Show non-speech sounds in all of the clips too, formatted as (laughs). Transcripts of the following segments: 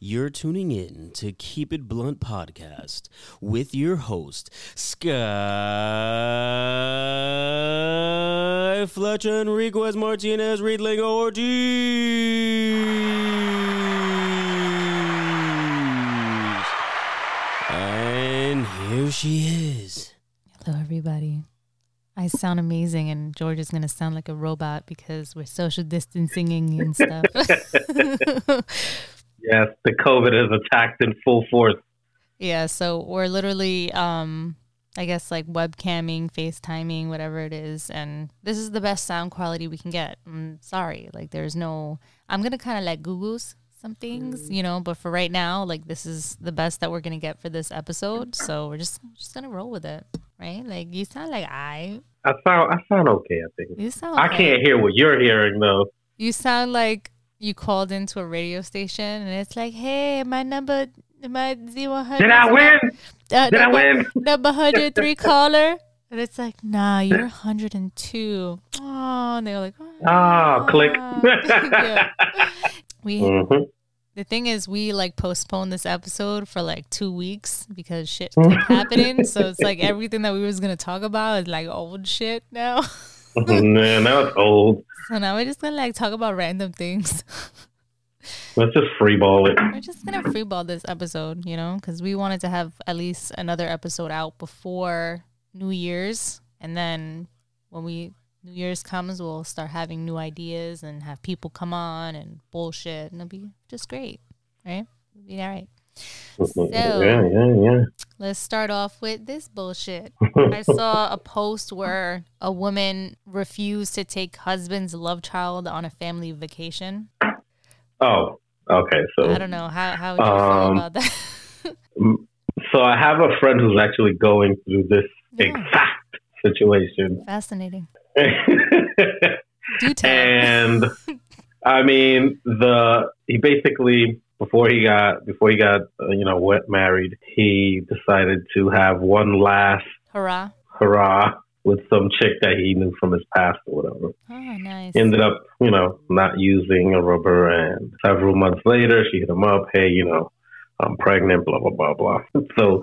You're tuning in to Keep It Blunt podcast with your host, Sky Fletcher Enriquez Martinez Riedling Ortiz. And here she is. Hello, everybody. I sound amazing, and George is going to sound like a robot because we're social distancing and stuff. (laughs) (laughs) yes, the COVID has attacked in full force. Yeah, so we're literally, um, I guess, like webcamming, FaceTiming, whatever it is, and this is the best sound quality we can get. I'm sorry, like there's no. I'm gonna kind of like Google's some things, you know, but for right now, like this is the best that we're gonna get for this episode. So we're just just gonna roll with it, right? Like you sound like I. I sound I sound okay. I think You sound. I okay. can't hear what you're hearing though. You sound like you called into a radio station and it's like, hey, my number, my zero hundred. Did I win? Uh, Did I win? Number hundred three (laughs) caller. And it's like, nah, you're 102. Oh, and they're like, Ah, click. (laughs) Yeah. We hmm the thing is, we like postponed this episode for like two weeks because shit kept (laughs) happening. So it's like everything that we was gonna talk about is like old shit now. (laughs) Man, that was old. So now we're just gonna like talk about random things. (laughs) Let's just freeball it. We're just gonna freeball this episode, you know, because we wanted to have at least another episode out before New Year's, and then when we New Year's comes, we'll start having new ideas and have people come on and bullshit, and it'll be just great, right? It'll be all right. So- yeah, yeah, Let's start off with this bullshit. I (laughs) saw a post where a woman refused to take husband's love child on a family vacation. Oh, okay. So, I don't know how how would you feel Um, about that. (laughs) so I have a friend who's actually going through this Yeah. exact situation. Fascinating. (laughs) Do tell. and I mean the he basically before he got before he got uh, you know wet married he decided to have one last Hurrah. hurrah with some chick that he knew from his past or whatever. Oh, nice. Ended up you know not using a rubber and several months later she hit him up hey you know I'm pregnant blah blah blah blah (laughs) so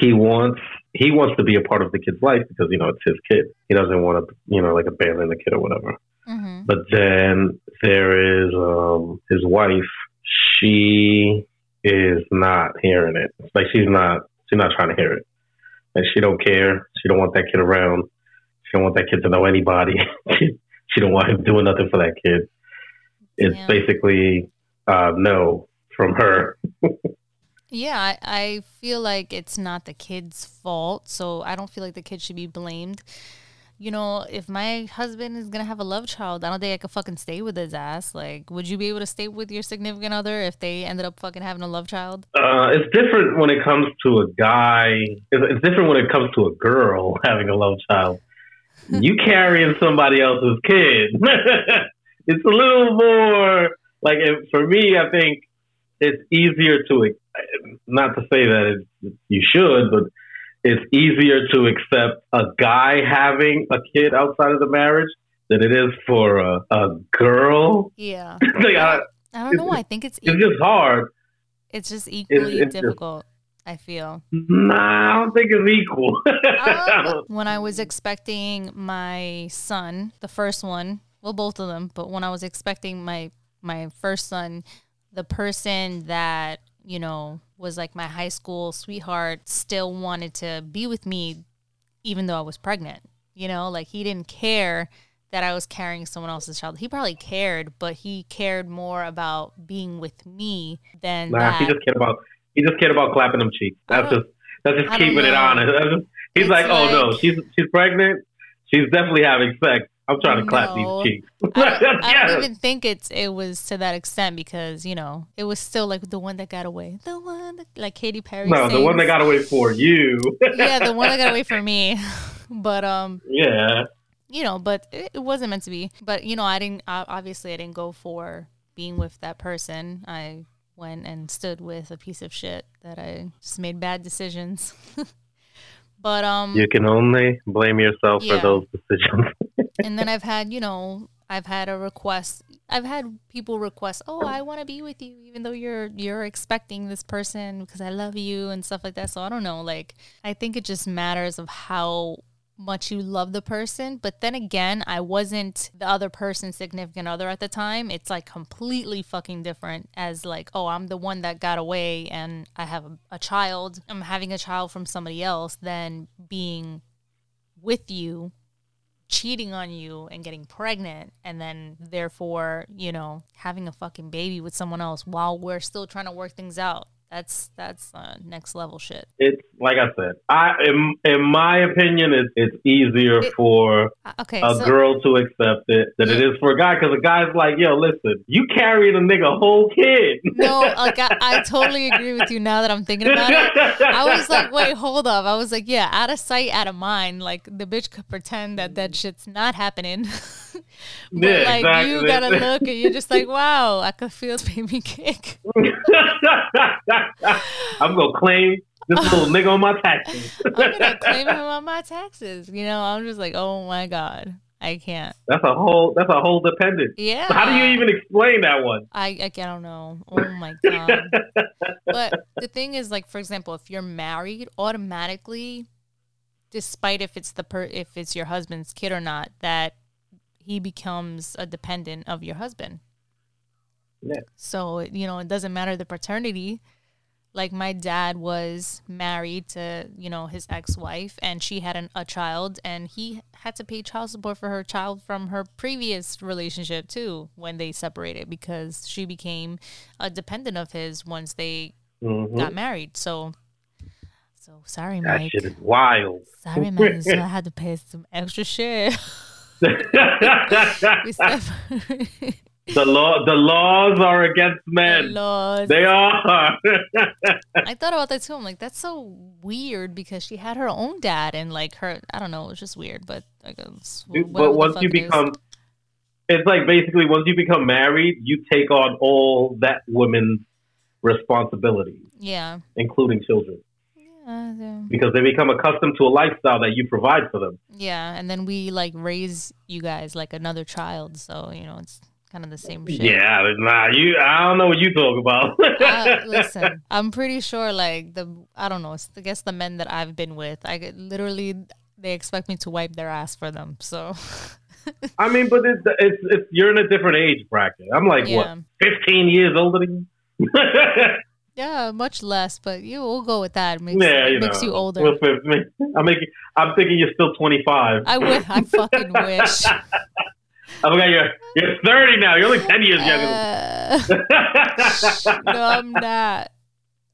he wants he wants to be a part of the kid's life because you know it's his kid he doesn't want to you know like abandon the kid or whatever hmm but then there is um his wife. She is not hearing it. It's like she's not she's not trying to hear it. And she don't care. She don't want that kid around. She don't want that kid to know anybody. she, (laughs) she don't want him doing nothing for that kid. It's Yeah. basically uh no from her. (laughs) Yeah, I, I feel like it's not the kid's fault, so I don't feel like the kid should be blamed. You know, if my husband is gonna have a love child, I don't think I could fucking stay with his ass. Like, would you be able to stay with your significant other if they ended up fucking having a love child? Uh, it's different when it comes to a guy. It's, it's different when it comes to a girl (laughs) having a love child. (laughs) You carrying somebody else's kid. (laughs) it's a little more like for me. I think it's easier to not to say that it, you should, but it's easier to accept a guy having a kid outside of the marriage than it is for a, a girl. Yeah, (laughs) like, I, I don't know. I think it's it's just hard. it's just equally it's just- difficult. I feel. Nah, I don't think it's equal. Um, (laughs) when I was expecting my son, the first one, well, both of them, but when I was expecting my my first son, the person that you know was like my high school sweetheart still wanted to be with me, even though I was pregnant. You know, like he didn't care that I was carrying someone else's child. He probably cared, but he cared more about being with me than Nah, that. he just cared about he just cared about clapping them cheeks. That's uh, just that's just keeping it honest. Just, he's It's like, oh no, she's she's pregnant. She's definitely having sex. I'm trying to clap these cheeks. (laughs) I don't, I don't even think it's it was to that extent because you know it was still like the one that got away, the one that, like Katy Perry. no, the one that got away for you. (laughs) yeah, the one that got away for me. (laughs) But um, yeah. you know, but it, it wasn't meant to be. But you know, I didn't. Obviously, I didn't go for being with that person. I went and stood with a piece of shit that I just made bad decisions. But um, You can only blame yourself Yeah. for those decisions. (laughs) and then I've had, you know, I've had a request I've had people request, "Oh, I want to be with you even though you're you're expecting this person because I love you and stuff like that." So I don't know, like I think it just matters of how much you love the person. But then again, I wasn't the other person's significant other at the time. It's like completely fucking different as like, oh, I'm the one that got away and I have a, a child. I'm having a child from somebody else than being with you cheating on you and getting pregnant and then therefore, you know, having a fucking baby with someone else while we're still trying to work things out. That's that's uh, next level shit. It's like I said. I in, in my opinion, it's it's easier It- for Uh, Okay, a so girl to accept it than it Yeah. is for a guy because a guy's like, yo, listen, you carrying a nigga whole kid. no, like I, I (laughs) totally agree with you now that I'm thinking about it. I was like, (laughs) wait, hold up. I was like, yeah, out of sight, out of mind. Like the bitch could pretend that that shit's not happening. (laughs) (laughs) but Yeah, like you gotta look and you're just like, (laughs) wow, I could feel baby (laughs) kick. I'm gonna claim this little nigga on my taxes. I'm gonna claim him on my taxes. You know, I'm just like, oh my god, I can't. That's a whole. That's a whole dependent. Yeah. How do you even explain that one? I, I, I don't know. Oh my god. but the thing is, like, for example, if you're married, automatically, despite if it's the per if it's your husband's kid or not, that he becomes a dependent of your husband. Yeah. So you know, it doesn't matter the paternity. Like my dad was married to you know his ex-wife, and she had an, a child, and he had to pay child support for her child from her previous relationship too when they separated because she became a dependent of his once they Mhm. got married. So, so sorry, That Mike. shit is wild. Sorry, man. So (laughs) I had to pay some extra shit. (laughs) (laughs) (laughs) the law, the laws are against men. Lord. They are. (laughs) I thought about that too. I'm like, that's so weird because she had her own dad and like her. I don't know. It was just weird, but I guess. But once you it is. become, it's like basically once you become married, you take on all that woman's responsibilities, yeah, including children, yeah, because they become accustomed to a lifestyle that you provide for them. yeah. And then we like raise you guys like another child, so you know it's kind of the same shit. Yeah, nah, you. I don't know what you talk about. (laughs) uh, listen, I'm pretty sure like the I don't know. I guess the men that I've been with, I literally they expect me to wipe their ass for them. So I mean, but it's, it's it's you're in a different age bracket. I'm like yeah, what, 15 years older than you. (laughs) yeah, much less, but you will go with that. It makes yeah, you makes know. you older. Well, for me, I'm making. I'm thinking you're still 25. I would. I fucking (laughs) wish. I forgot you're you're 30 now. You're only 10 years younger. Uh, (laughs) no, I'm not.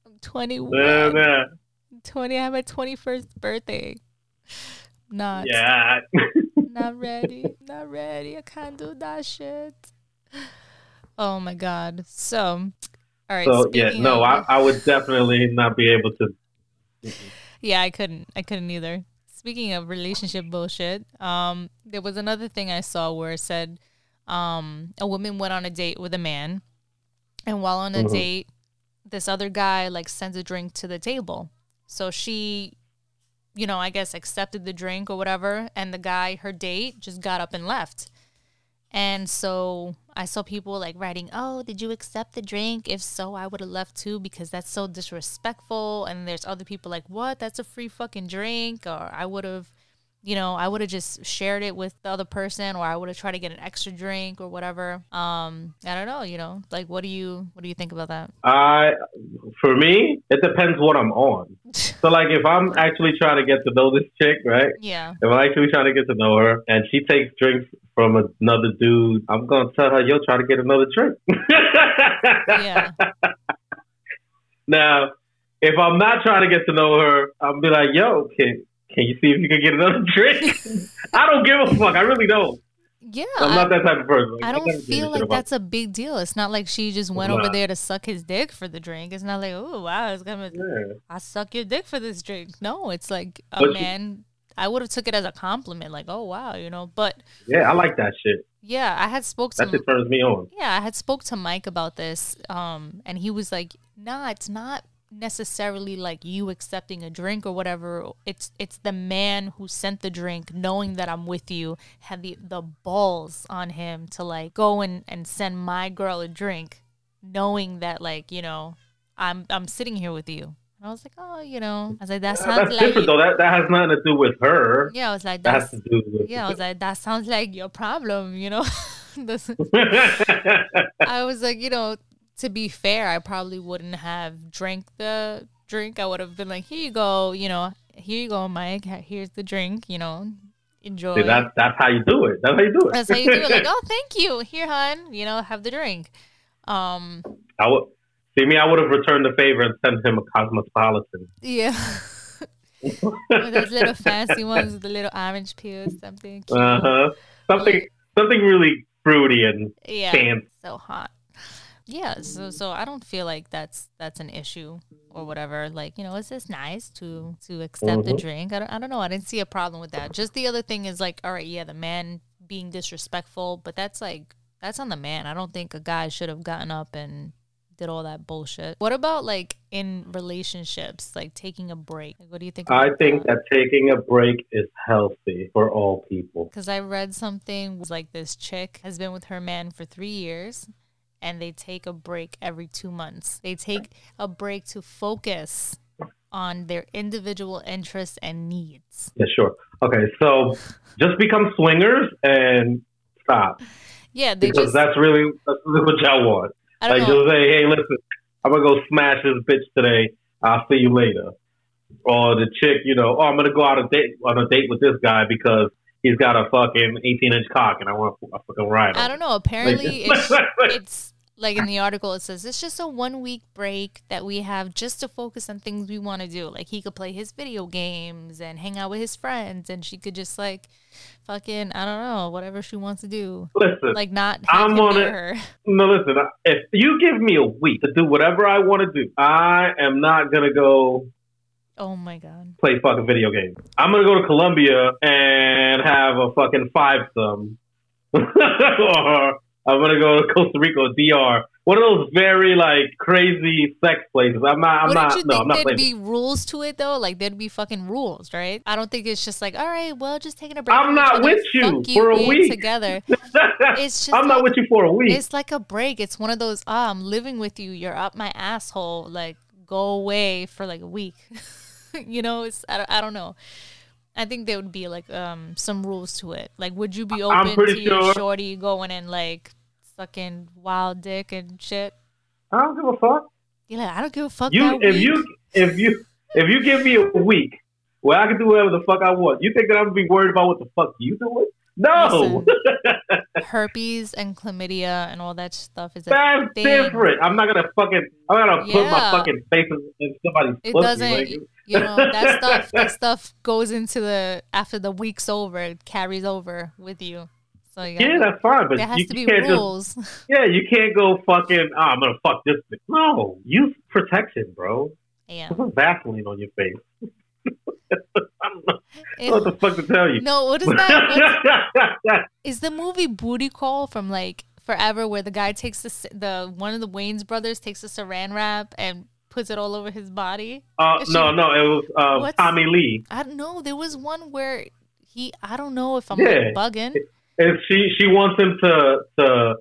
I'm 21. Yeah, yeah. 20. I have my 21st birthday. Not. Yeah. Not ready. Not ready. I can't do that shit. Oh my god. So, all right. So yeah, no, of- I, (laughs) I would definitely not be able to. Yeah, I couldn't. I couldn't either. Speaking of relationship bullshit, um, there was another thing I saw where it said um, a woman went on a date with a man, and while on a Mhm. date, this other guy like sends a drink to the table. So she, you know, I guess accepted the drink or whatever, and the guy, her date, just got up and left. And so I saw people like writing, "Oh, did you accept the drink? If so, I would have left too because that's so disrespectful." And there's other people like, "What? That's a free fucking drink." Or I would have, you know, I would have just shared it with the other person, or I would have tried to get an extra drink or whatever. Um, I don't know, you know, like what do you what do you think about that? I, for me, it depends what I'm on. (laughs) So like, if I'm actually trying to get to know this chick, right? yeah, If I'm actually trying to get to know her, and she takes drinks from another dude, I'm gonna tell her, "Yo, try to get another drink." yeah, (laughs) Now, if I'm not trying to get to know her, I'll be like, "Yo, can can you see if you can get another drink?" (laughs) I don't give a fuck. I really don't. yeah. I'm I- not that type of person. Like, I don't gotta give a feel like that's a big deal. It's not like she just went over there to suck his dick for the drink. It's not like, oh wow, it's gonna Yeah. I suck your dick for this drink. No, it's like a But man. I would have took it as a compliment, like, oh wow, you know. But Yeah, I like that shit. yeah, I had spoke to That shit turns me on. yeah, I had spoke to Mike about this, um, and he was like, "Nah, it's not necessarily like you accepting a drink or whatever. It's it's the man who sent the drink, knowing that I'm with you, had the the balls on him to like go and and send my girl a drink, knowing that like you know I'm I'm sitting here with you. And I was like, oh, you know, I was like, that sounds That's like different though. That that has nothing to do with her. yeah. I was like, That has to do with yeah. I was like, that sounds like your problem, you know. (laughs) (laughs) I was like, you know, to be fair, I probably wouldn't have drank the drink. I would have been like, here you go, you know, here you go, Mike. Here's the drink, you know, enjoy. See, that's that's how you do it. That's how you do it. That's how you do it. Like, (laughs) oh, thank you. Here, hon, you know, have the drink. Um, I would see me. I would have returned the favor and sent him a cosmopolitan. yeah. (laughs) Those little fancy ones with the little orange peel or something. Uh huh. Something something really fruity and yeah. fancy. so hot. Yeah, so so I don't feel like that's that's an issue or whatever. Like you know, it's just nice to to accept the Mhm. drink. I don't I don't know. I didn't see a problem with that. Just the other thing is like, all right, yeah, the man being disrespectful, but that's like that's on the man. I don't think a guy should have gotten up and did all that bullshit. What about like in relationships, like taking a break? Like, what do you think? I think that taking a break is healthy for all people. because I read something like this chick has been with her man for three years and they take a break every two months. They take a break to focus on their individual interests and needs. Yeah, sure. Okay, so just become swingers and stop Yeah, they because just, that's really that's really what y'all want. I don't Like know. just say, hey, listen, I'm gonna go smash this bitch today. I'll see you later. Or the chick, you know, oh, I'm gonna go out a date on a date with this guy because he's got a fucking 18 inch cock and I want a fucking ride. I don't know. Apparently, it's, (laughs) it's like in the article, it says it's just a one week break that we have just to focus on things we want to do. Like he could play his video games and hang out with his friends, and she could just like fucking, I don't know, whatever she wants to do. Listen, Like not have I'm on it. her. no, listen. If you give me a week to do whatever I want to do, I am not gonna go Oh my god. play fucking video games. I'm gonna go to Colombia and have a fucking five some, (laughs) or I'm gonna go to Costa Rica or DR. One of those very like crazy sex places. I'm not. I'm Wouldn't not. you No, I'm think not there'd be rules to it though? Like there'd be fucking rules, right? I don't think it's just like, all right, well, just taking a break. I'm not with you for a week. together. (laughs) It's just I'm not with you for a week. It's like a break. It's one of those, ah, I'm living with you. You're up my asshole. Like, go away for like a week. (laughs) you know, it's, I don't, I don't know. I think there would be like um some rules to it. Like, would you be open to your sure- shorty going and like sucking wild dick and shit? I don't give a fuck. You're like, I don't give a fuck. You that if week. you if you if you give me a week where I can do whatever the fuck I want, you think that I'm gonna be worried about what the fuck you doing? No, (laughs) herpes and chlamydia and all that stuff is a that's thing. different. I'm not gonna fucking I'm not gonna put my fucking face in, somebody's It pussy. doesn't, like, you know, that (laughs) stuff. That stuff goes into the after the week's over, it carries over with you. So you yeah, gotta- that's fine, but there has you, to be rules. just (laughs) yeah, you can't go fucking. Oh, I'm gonna fuck this. Bitch. No, use protection, bro. yeah. Put Vaseline on your face. I don't know It- what the fuck to tell you. no, what is that? (laughs) Is the movie Booty Call from like forever, where the guy takes the the one of the Wayans brothers takes the Saran wrap and puts it all over his body? Uh, she- no, no, it was uh, Tommy Lee. I don't know. There was one where he. I don't know if I'm Yeah. like bugging. And she she wants him to to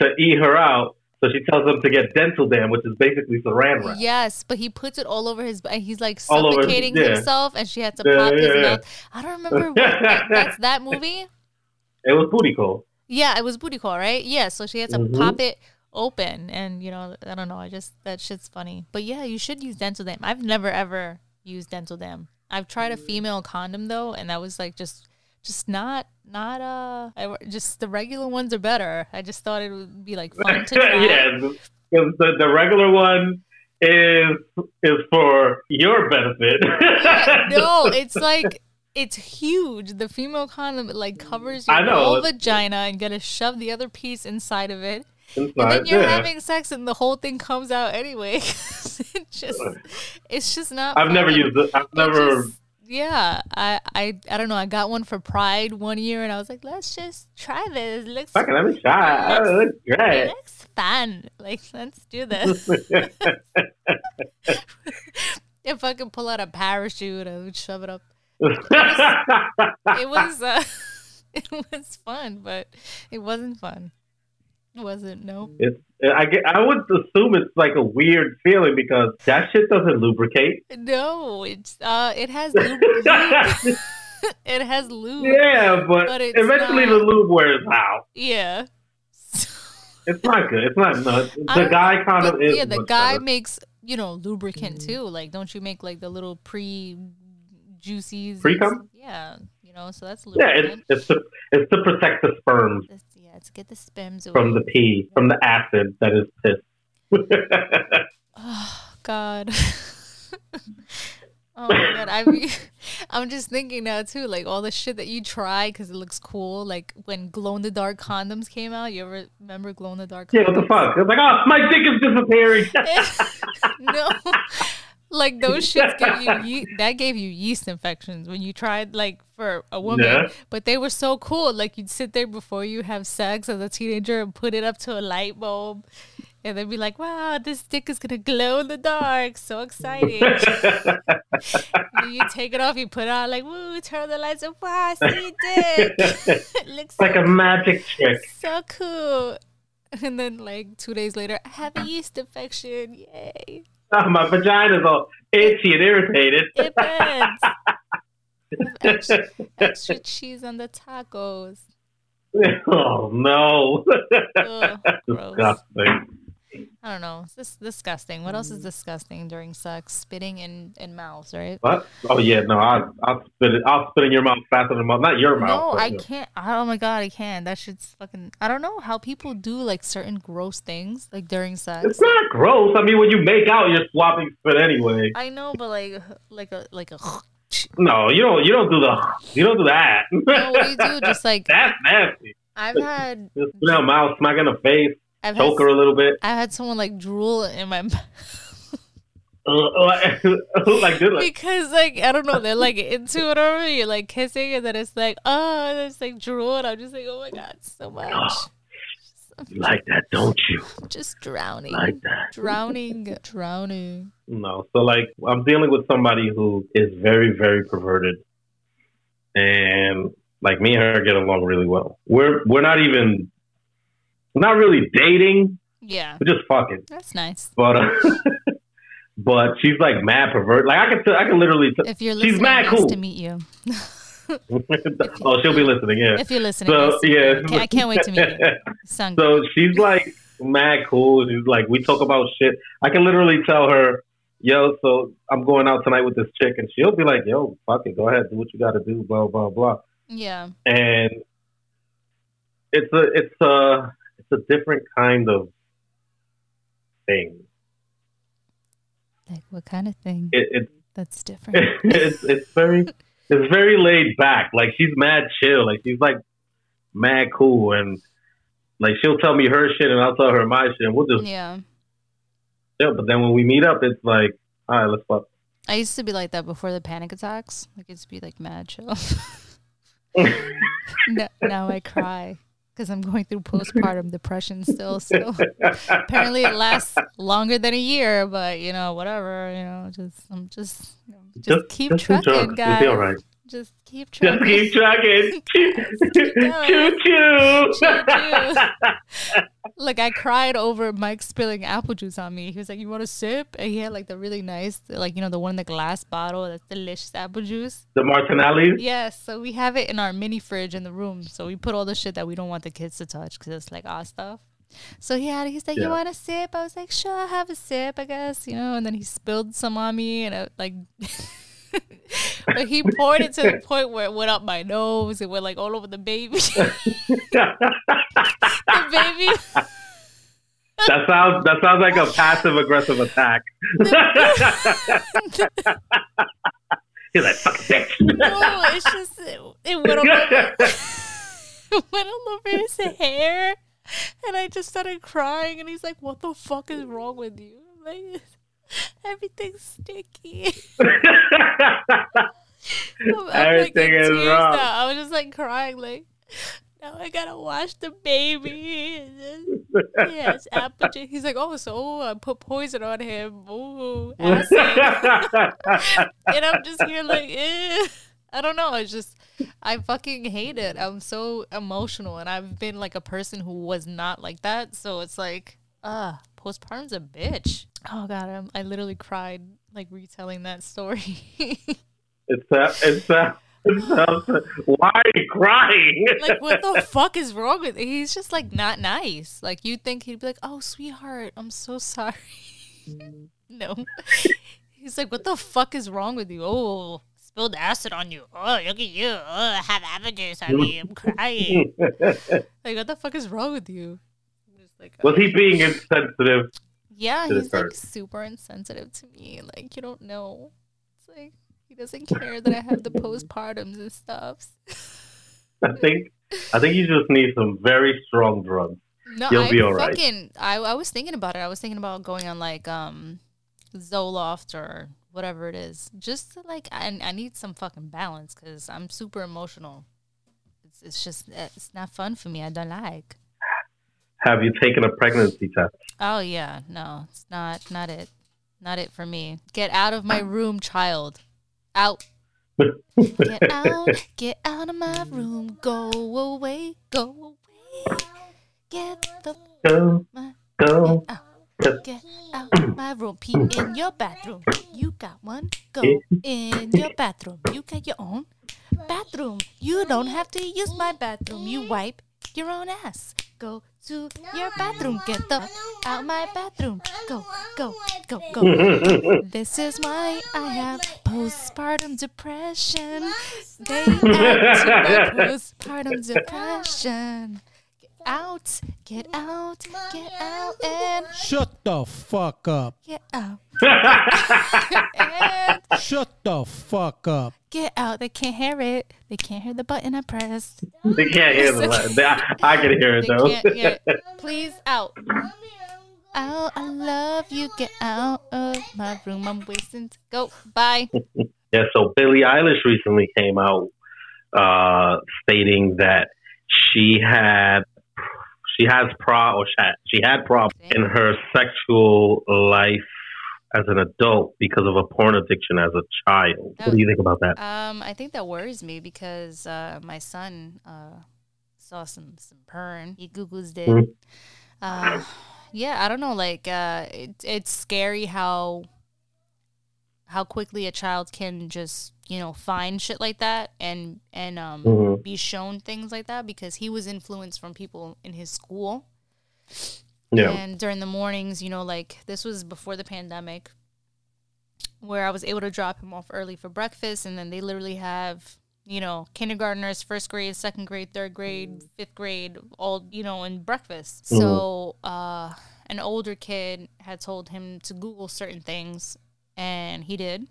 to eat her out, so she tells him to get dental dam, which is basically saran wrap. Yes, but he puts it all over his. And he's like over his- suffocating yeah. himself, and she had to Yeah, pop his yeah, yeah. mouth. I don't remember. What, that, (laughs) that's that movie. It was booty call. Yeah, it was booty call, right? Yeah, so she had to Mhm. pop it open, and you know, I don't know. I just that shit's funny. But yeah, you should use dental dam. I've never ever used dental dam. I've tried a female condom though, and that was like just, just not, not uh, I, just the regular ones are better. I just thought it would be like fun to (laughs) try. yeah, because the the regular one is is for your benefit. (laughs) no, (laughs) it's like it's huge. The female condom like covers your I know. whole vagina and gotta shove the other piece inside of it. And then you're yeah. having sex and the whole thing comes out anyway. it just it's just not I've never used it. I've It never. just- yeah, I, I I don't know. I got one for Pride one year, and I was like, "Let's just try this. It looks, Fucking me try. It looks it great. looks fun. Like, let's do this." (laughs) (laughs) if I could pull out a parachute, I would shove it up. It was (laughs) uh, it was fun, but it wasn't fun. It wasn't. Nope. It's I get, I would assume it's like a weird feeling because that shit doesn't lubricate. No, it's uh, it has lube. (laughs) (laughs) it has lube. Yeah, but, But it's eventually not- the lube wears out. Yeah. (laughs) It's not good. It's not nuts. The guy kind of is. yeah, the guy better. makes you know lubricant too. Like, don't you make like the little pre juicies? Pre-cum? Yeah, you know, so that's Yeah, it's it's to it's to protect the sperms This- to get the sperms away. from the pee, from the acid that is piss. (laughs) Oh God. (laughs) oh my God. I mean, (laughs) I'm just thinking now too, like all the shit that you try because it looks cool. Like when glow in the dark condoms came out. You ever remember glow in the dark? yeah, what the fuck? It's like, oh, my dick is disappearing. no. Like those (laughs) shits give you ye- that gave you yeast infections when you tried like for a woman, Yeah. but they were so cool. Like you'd sit there before you have sex as a teenager and put it up to a light bulb, and they'd be like, "Wow, this dick is gonna glow in the dark, so exciting!" (laughs) You take it off, you put it on, like, "Woo!" Turn the lights up, wow, I see your dick. (laughs) it looks like so a magic trick. so cool. And then like two days later, I have a yeast infection. Yay. Oh, (laughs) my vagina's all itchy and irritated. It (laughs) extra, extra cheese on the tacos. (laughs) oh no, Ugh, disgusting. I don't know. It's just disgusting. What else is disgusting during sex? Spitting in, in mouths, right? What? Oh yeah, no, I'll, I'll spit it. I'll spit in your mouth faster than mouth. Not your mouth. No, I can't. Oh my god, I can't. That shit's fucking. I don't know how people do like certain gross things like during sex. It's not gross. I mean, when you make out, you're swapping spit anyway. I know, but like, like a like a. (laughs) No, you don't. You don't do the. You don't do that. No, what do you do? Just like (laughs) That's nasty. I've had, Just spit out mouth, smack in the face, I've had, choke her a little bit. I had someone like drool in my (laughs) mouth. Uh, (laughs) like, like this. Like, because like I don't know, they're like into it or you're like kissing and then it's like oh and it's like drool and I'm just like oh my god so much. you like that, don't you? Just drowning. Like that. Drowning. Drowning. No. So like, I'm dealing with somebody who is very, very perverted, and like me and her get along really well. We're we're not even, not really dating. Yeah. We're just fucking. That's nice. But uh, (laughs) but she's like mad pervert. Like I can t- I can literally. T- If you're listening, She's mad nice cool. to meet you. (laughs) oh, she'll be listening. Yeah. If you're listening, So nice yeah. I can't wait to meet you. (laughs) So she's like mad cool. She's like, we talk about shit. I can literally tell her, yo, so I'm going out tonight with this chick, and she'll be like, yo, fuck it, go ahead, do what you got to do, blah blah blah. yeah. And it's a it's a a different kind of thing. Like what kind of thing? It, it That's different. (laughs) it's it's very it's very laid back. Like she's mad chill. Like she's like mad cool and. Like she'll tell me her shit and I'll tell her my shit and we'll just yeah. Yeah, but then when we meet up, it's like, all right, let's fuck. I used to be like that before the panic attacks. Like it used to be like mad chill. (laughs) (laughs) no, now I cry because I'm going through (laughs) postpartum depression still. So (laughs) apparently it lasts longer than a year, but you know, whatever. You know, just I'm just you know, just, keep do trucking, guys. You'll be all right. Just keep Just keep trucking. (laughs) choo choo. Like I cried over Mike spilling apple juice on me. He was like, "You want a sip?" And he had like the really nice, like you know, the one in the glass bottle. That's delicious apple juice. the Martinelli's. Yes, so we have it in our mini fridge in the room. So we put all the shit that we don't want the kids to touch because it's like our stuff. So he had, he's like, Yeah. "You want a sip?" I was like, "Sure, I'll have a sip, I guess." You know, and then he spilled some on me, and it, like, (laughs) but he poured it to the point where it went up my nose. It went like all over the baby. (laughs) (laughs) the baby. (laughs) that sounds that sounds like a passive aggressive attack. (laughs) He's like, fuck bitch. No, it's just it, it went all over. (laughs) it went all over his hair, and I just started crying. And he's like, "What the fuck is wrong with you?" I'm like, everything's sticky. I'm, I'm like Everything is wrong. now. I was just like crying, like, now I gotta wash the baby. (laughs) yes, apple juice. He's like, oh, so I put poison on him. Ooh, acid. (laughs) and I'm just here like, eh. I don't know. It's just, I fucking hate it. I'm so emotional, and I've been like a person who was not like that. So it's like, ah, postpartum's a bitch. Oh god, I'm, I literally cried like retelling that story. (laughs) it's that. It's that. (laughs) Why are you crying? like, what the (laughs) fuck is wrong with? He's just like not nice. Like, you'd think he'd be like, "Oh, sweetheart, I'm so sorry." (laughs) no, he's like, "What the fuck is wrong with you?" Oh, spilled acid on you. Oh, look at you. Oh, I have juice on me. I'm crying. like, what the fuck is wrong with you? Like, was he oh. being insensitive? Yeah, he's like super insensitive to me. Like, you don't know. It's like he doesn't care that I have the postpartums and stuff. I think I think you just need some very strong drugs. No, You'll I be all fucking, right. I, I was thinking about it. I was thinking about going on like um Zoloft or whatever it is. Just to like I, I need some fucking balance because I'm super emotional. It's it's just it's not fun for me. I don't like. Have you taken a pregnancy test? Oh yeah, no, it's not not it. Not it for me. Get out of my room, child. Out. get (laughs) out, get out of my room. Go away, go away. Get the go, my, go. Get out, get out my room. Pee mm. in your bathroom. You got one. Go in your bathroom. You got your own bathroom. You don't have to use my bathroom. You wipe your own ass. Go to your bathroom. Get the out my bathroom. Go, go, go, go. (laughs) this is why I have postpartum depression. They (laughs) add to my postpartum depression. Get out, get out, get out, and shut the fuck up. Get out. (laughs) and shut the fuck up. Get out. They can't hear it. They can't hear the button I pressed. (laughs) They can't hear the button. I, I can hear it though. Hear it. (laughs) Please out. Out. I love you. Get out of my room. I'm wasting. Go. Bye. (laughs) yeah. So Billie Eilish recently came out uh, stating that she had she has pro or she had, she had problems in her sexual life as an adult because of a porn addiction as a child. what do you think about that? Um, I think that worries me because uh, my son uh, saw some some porn. He googles it. Mm-hmm. Uh, yeah, I don't know. Like, uh, it, it's scary how how quickly a child can just you know find shit like that and and um, mm-hmm. be shown things like that because he was influenced from people in his school yeah. And during the mornings, you know, like this was before the pandemic, where I was able to drop him off early for breakfast, and then they literally have, you know, kindergartners, first grade, second grade, third grade, fifth grade, all, you know, in breakfast. Mm-hmm. So, uh, an older kid had told him to Google certain things, and he did.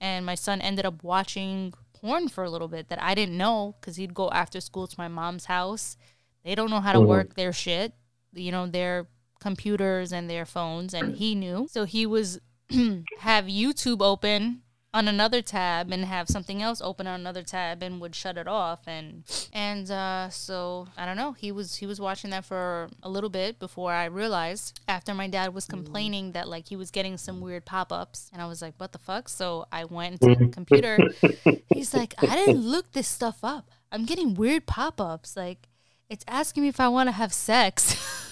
And my son ended up watching porn for a little bit that I didn't know because he'd go after school to my mom's house. They don't know how to mm-hmm. work their shit you know, their computers and their phones, and he knew. So he was (clears throat) have YouTube open on another tab and have something else open on another tab and would shut it off. And and uh, so I don't know. He was he was watching that for a little bit before I realized after my dad was complaining that like he was getting some weird pop-ups. And I was like what the fuck? So I went into the computer. (laughs) He's like I didn't look this stuff up. I'm getting weird pop-ups. Like it's asking me if I want to have sex. (laughs)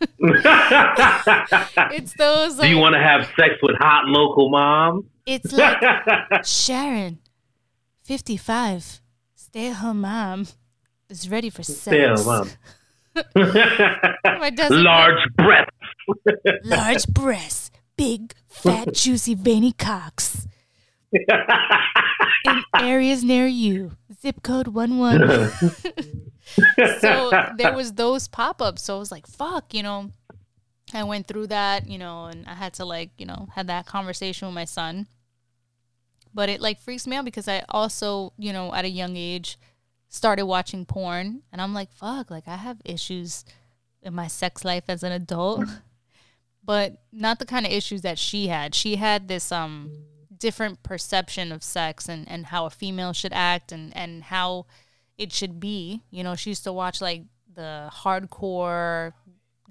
(laughs) it's those. Like, Do you want to have sex with hot local mom? It's like (laughs) Sharon, fifty-five, stay-at-home mom, is ready for sex. Stay-at-home mom. Large breasts. Large breasts, big, fat, juicy, veiny cocks. In areas near you. Zip code one one so (laughs) there was those pop-ups. So i was like fuck you know? I went through that you know and i had to like you know had that conversation with my son. But it like freaks me out because i also you know at a young age started watching porn. And i'm like fuck like i have issues in my sex life as an adult. (laughs) But not the kind of issues that she had. She had this um different perception of sex and and how a female should act and and how it should be. You know, she used to watch like the hardcore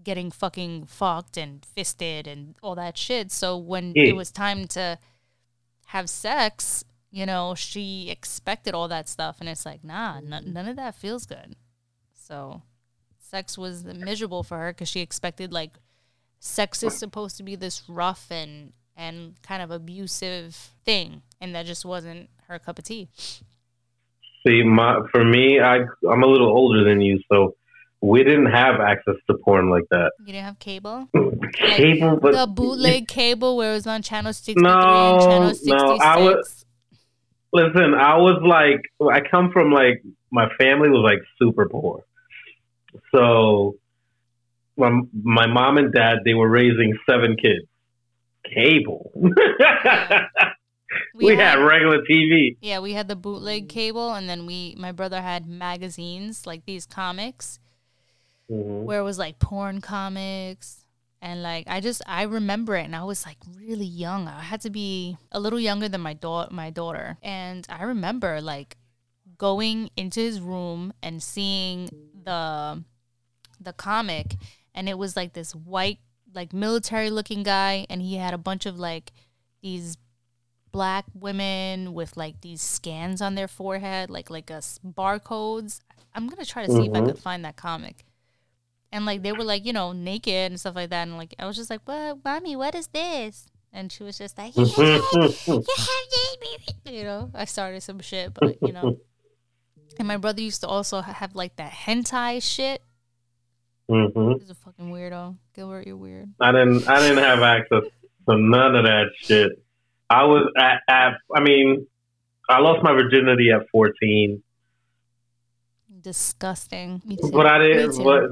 getting fucking fucked and fisted and all that shit. So when it was time to have sex, you know, she expected all that stuff, and it's like, nah, n- mm-hmm. none of that feels good. So, sex was miserable for her because she expected like sex is supposed to be this rough and and kind of abusive thing, and that just wasn't her cup of tea. See, my for me, I I'm a little older than you, so we didn't have access to porn like that. You didn't have cable, (laughs) Cable, but the bootleg cable where it was on channel sixty three No, and channel no, I was- listen, I was like, I come from like my family was like super poor, so my my mom and dad they were raising seven kids. Cable. (laughs) (laughs) we, had, regular TV. Yeah, we had the bootleg cable, and then we, my brother had magazines like these comics, Mhm. where it was like porn comics, and like I just I remember it, and I was like really young. I had to be a little younger than my daughter, my daughter, and I remember like going into his room and seeing the the comic, and it was like this white, like military looking guy, and he had a bunch of like these black women with like these scans on their forehead, like like a s- barcodes. I'm gonna try to see if I could find that comic. And like they were like you know naked and stuff like that, and like I was just like, "What, mommy? What is this?" And she was just like, "You have you know." I started some shit, but you know. (laughs) And my brother used to also have like that hentai shit. hmm He's a fucking weirdo. Gilbert, you're weird. I didn't. I didn't have access to none of that shit. I was at. at I mean, I lost my virginity at fourteen, Disgusting. Me too. but I didn't. But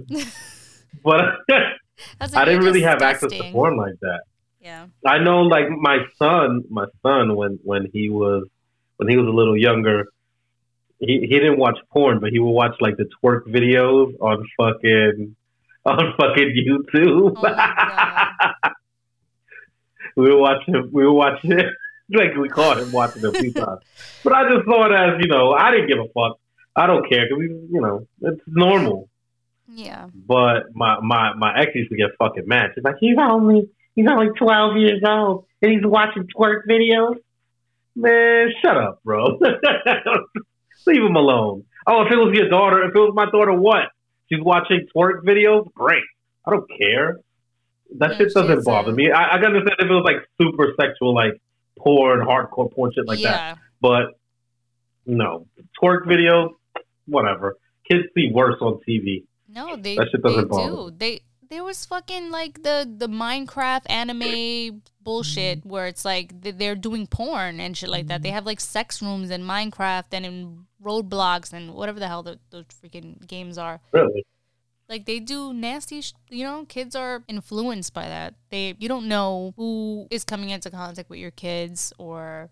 but (laughs) I didn't really have access to porn like that. Yeah. I know, like my son, my son, when when he was when he was a little younger, he he didn't watch porn, but he would watch like the twerk videos on fucking on fucking YouTube. Oh. We were watching. We were watching. (laughs) Like we caught him watching a few times, but I just saw it as you know. I didn't give a fuck. I don't care because we, you know it's normal. Yeah. But my my my ex used to get fucking mad. She's like, he's only he's only twelve years old and he's watching twerk videos. Man, shut up, bro. (laughs) Leave him alone. Oh, if it was your daughter, if it was my daughter, what? She's watching twerk videos. Great. I don't care. That Yeah, shit doesn't bother me. I, I can understand if it was like super sexual, like porn, hardcore porn, shit like that. But no, twerk videos, whatever. Kids see worse on TV. No, they That shit they doesn't bother do. They there was fucking like the the Minecraft anime bullshit mm-hmm. where it's like they're doing porn and shit like that. They mm-hmm. have like sex rooms in Minecraft and in Roblox and whatever the hell those freaking games are. Really? Like they do nasty, sh- you know. Kids are influenced by that. They you don't know who is coming into contact with your kids or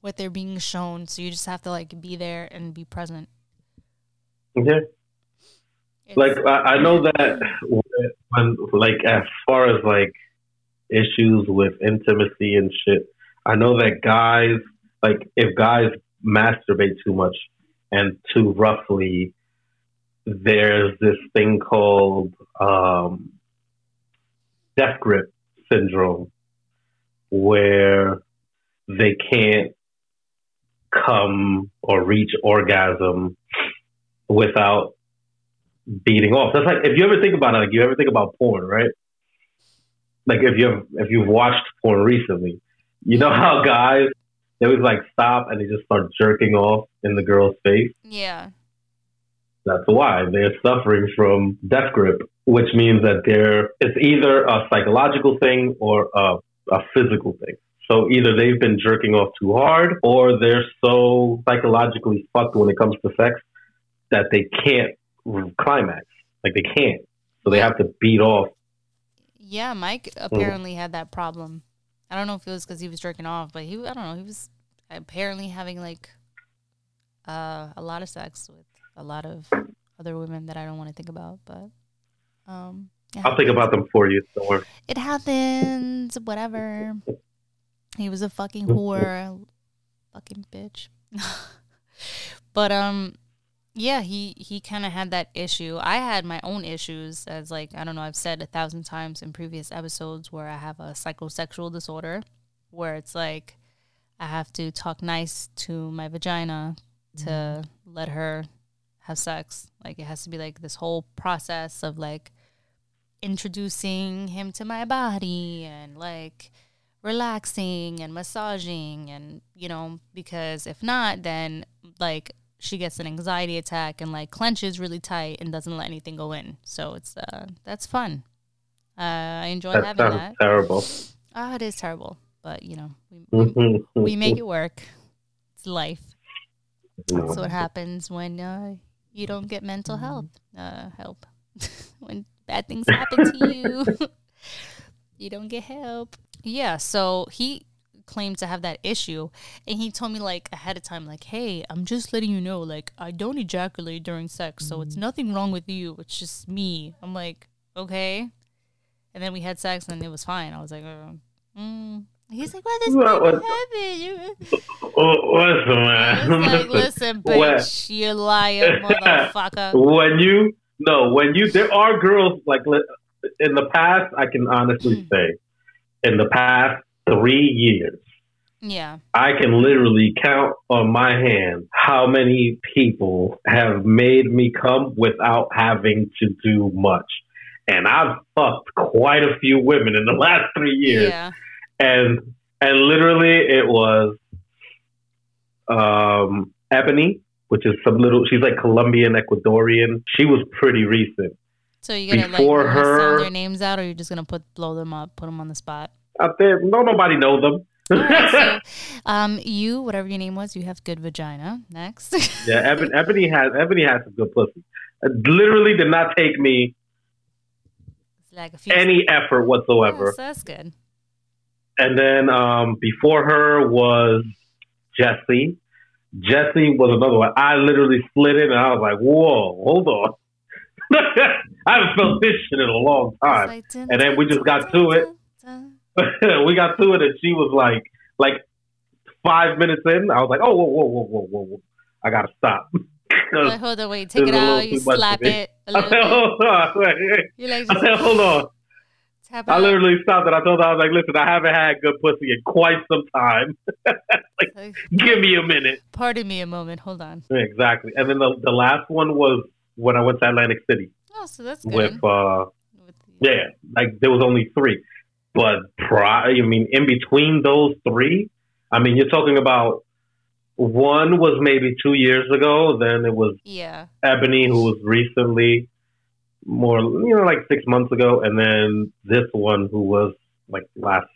what they're being shown, so you just have to like be there and be present. Yeah. It's- Like I, I know that when like as far as like issues with intimacy and shit, I know that guys like if guys masturbate too much and too roughly, there's this thing called um, death grip syndrome, where they can't come or reach orgasm without beating off. That's like if you ever think about it, like you ever think about porn, right? Like if you have, if you've watched porn recently, you know how guys they always like stop and they just start jerking off in the girl's face. yeah. That's why they're suffering from death grip, which means that they're it's either a psychological thing or a, a physical thing. So either they've been jerking off too hard, or they're so psychologically fucked when it comes to sex that they can't climax. Like they can't. So they have to beat off. Yeah, Mike apparently had that problem. I don't know if it was because he was jerking off, but he I don't know he was apparently having like uh, a lot of sex with a lot of other women that I don't want to think about. But um, I'll think about them for you. Don't worry. It happens. Whatever. He was a fucking whore, fucking bitch. (laughs) but um, yeah, he he kind of had that issue. I had my own issues, as like I don't know. I've said a thousand times in previous episodes where I have a psychosexual disorder, where it's like I have to talk nice to my vagina to let her have sex. Like it has to be like this whole process of like introducing him to my body and like relaxing and massaging and you know because if not then like she gets an anxiety attack and like clenches really tight and doesn't let anything go in. So it's uh that's fun. Uh i enjoy That having that. terrible. ah it is terrible but you know we, we, (laughs) we make it work. It's life. That's what happens when uh, you don't get mental health uh, help. (laughs) when bad things happen to you, (laughs) you don't get help. Yeah, so he claimed to have that issue, and he told me like ahead of time, like, "Hey, I'm just letting you know, like, I don't ejaculate during sex, so it's nothing wrong with you. It's just me." I'm like, "Okay," and then we had sex, and it was fine. I was like, uh, mm. He's like, "What this (laughs) What- what- happened." Oh, listen, I man. like, listen, (laughs) bitch, you liar, motherfucker. (laughs) when you no, when you there are girls like in the past, I can honestly Hmm. say, in the past three years, Yeah. I can literally count on my hand how many people have made me come without having to do much. And I've fucked quite a few women in the last three years. Yeah. And and literally it was um Ebony, which is some little she's like Colombian Ecuadorian. She was pretty recent. So you gonna like Before gonna her- their names out, or you're just gonna put blow them up, put them on the spot? Out there, no nobody knows them. Right, so, (laughs) um, you whatever your name was, you have good vagina. Next. (laughs) Yeah, Ebony, (laughs) Ebony has Ebony has some good pussy. It literally did not take me like a few any effort whatsoever. so that's good. And then um, before her was Jessie. Jessie was another one. I literally slid in and I was like, "Whoa, hold on." (laughs) I haven't felt this shit in a long time. like, dun, And then we just got to it. (laughs) we got to it, and she was like, like five minutes in. I was like, "Oh, whoa, whoa, whoa, whoa, whoa, whoa! I gotta stop." (laughs) 'Cause Wait, hold on, wait, take it is a little out. You slap it. A I little said, "Hold on, wait, wait." You like I just said, "Hold on." I literally stopped and I told her, I was like, listen, I haven't had good pussy in quite some time. (laughs) Like, Give me a minute. Pardon me a moment. Hold on. Exactly. And then the, the last one was when I went to Atlantic City Oh, so that's good. with, uh, With the- yeah, like there was only three. But, pri- I mean, in between those three, I mean, you're talking about one was maybe two years ago. Then it was yeah. Ebony, who was recently more, you know, like six months ago. And then this one who was like last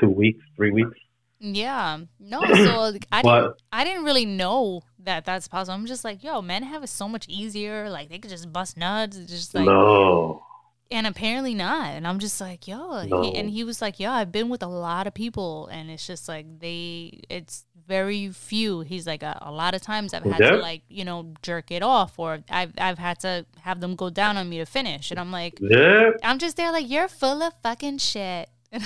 two weeks, three weeks. Yeah. No, so I didn't I didn't really know that that's possible. I'm just like, yo, men have it so much easier. Like they could just bust nuts. It's just like no. and apparently not. And I'm just like, yo, No. he, and he was like, yo, I've been with a lot of people, and it's just like they, it's very few. He's like, a, a lot of times I've had Yeah. to like, you know, jerk it off, or I've I've had to have them go down on me to finish, and I'm like, Yeah. I'm just there like, you're full of fucking shit. (laughs)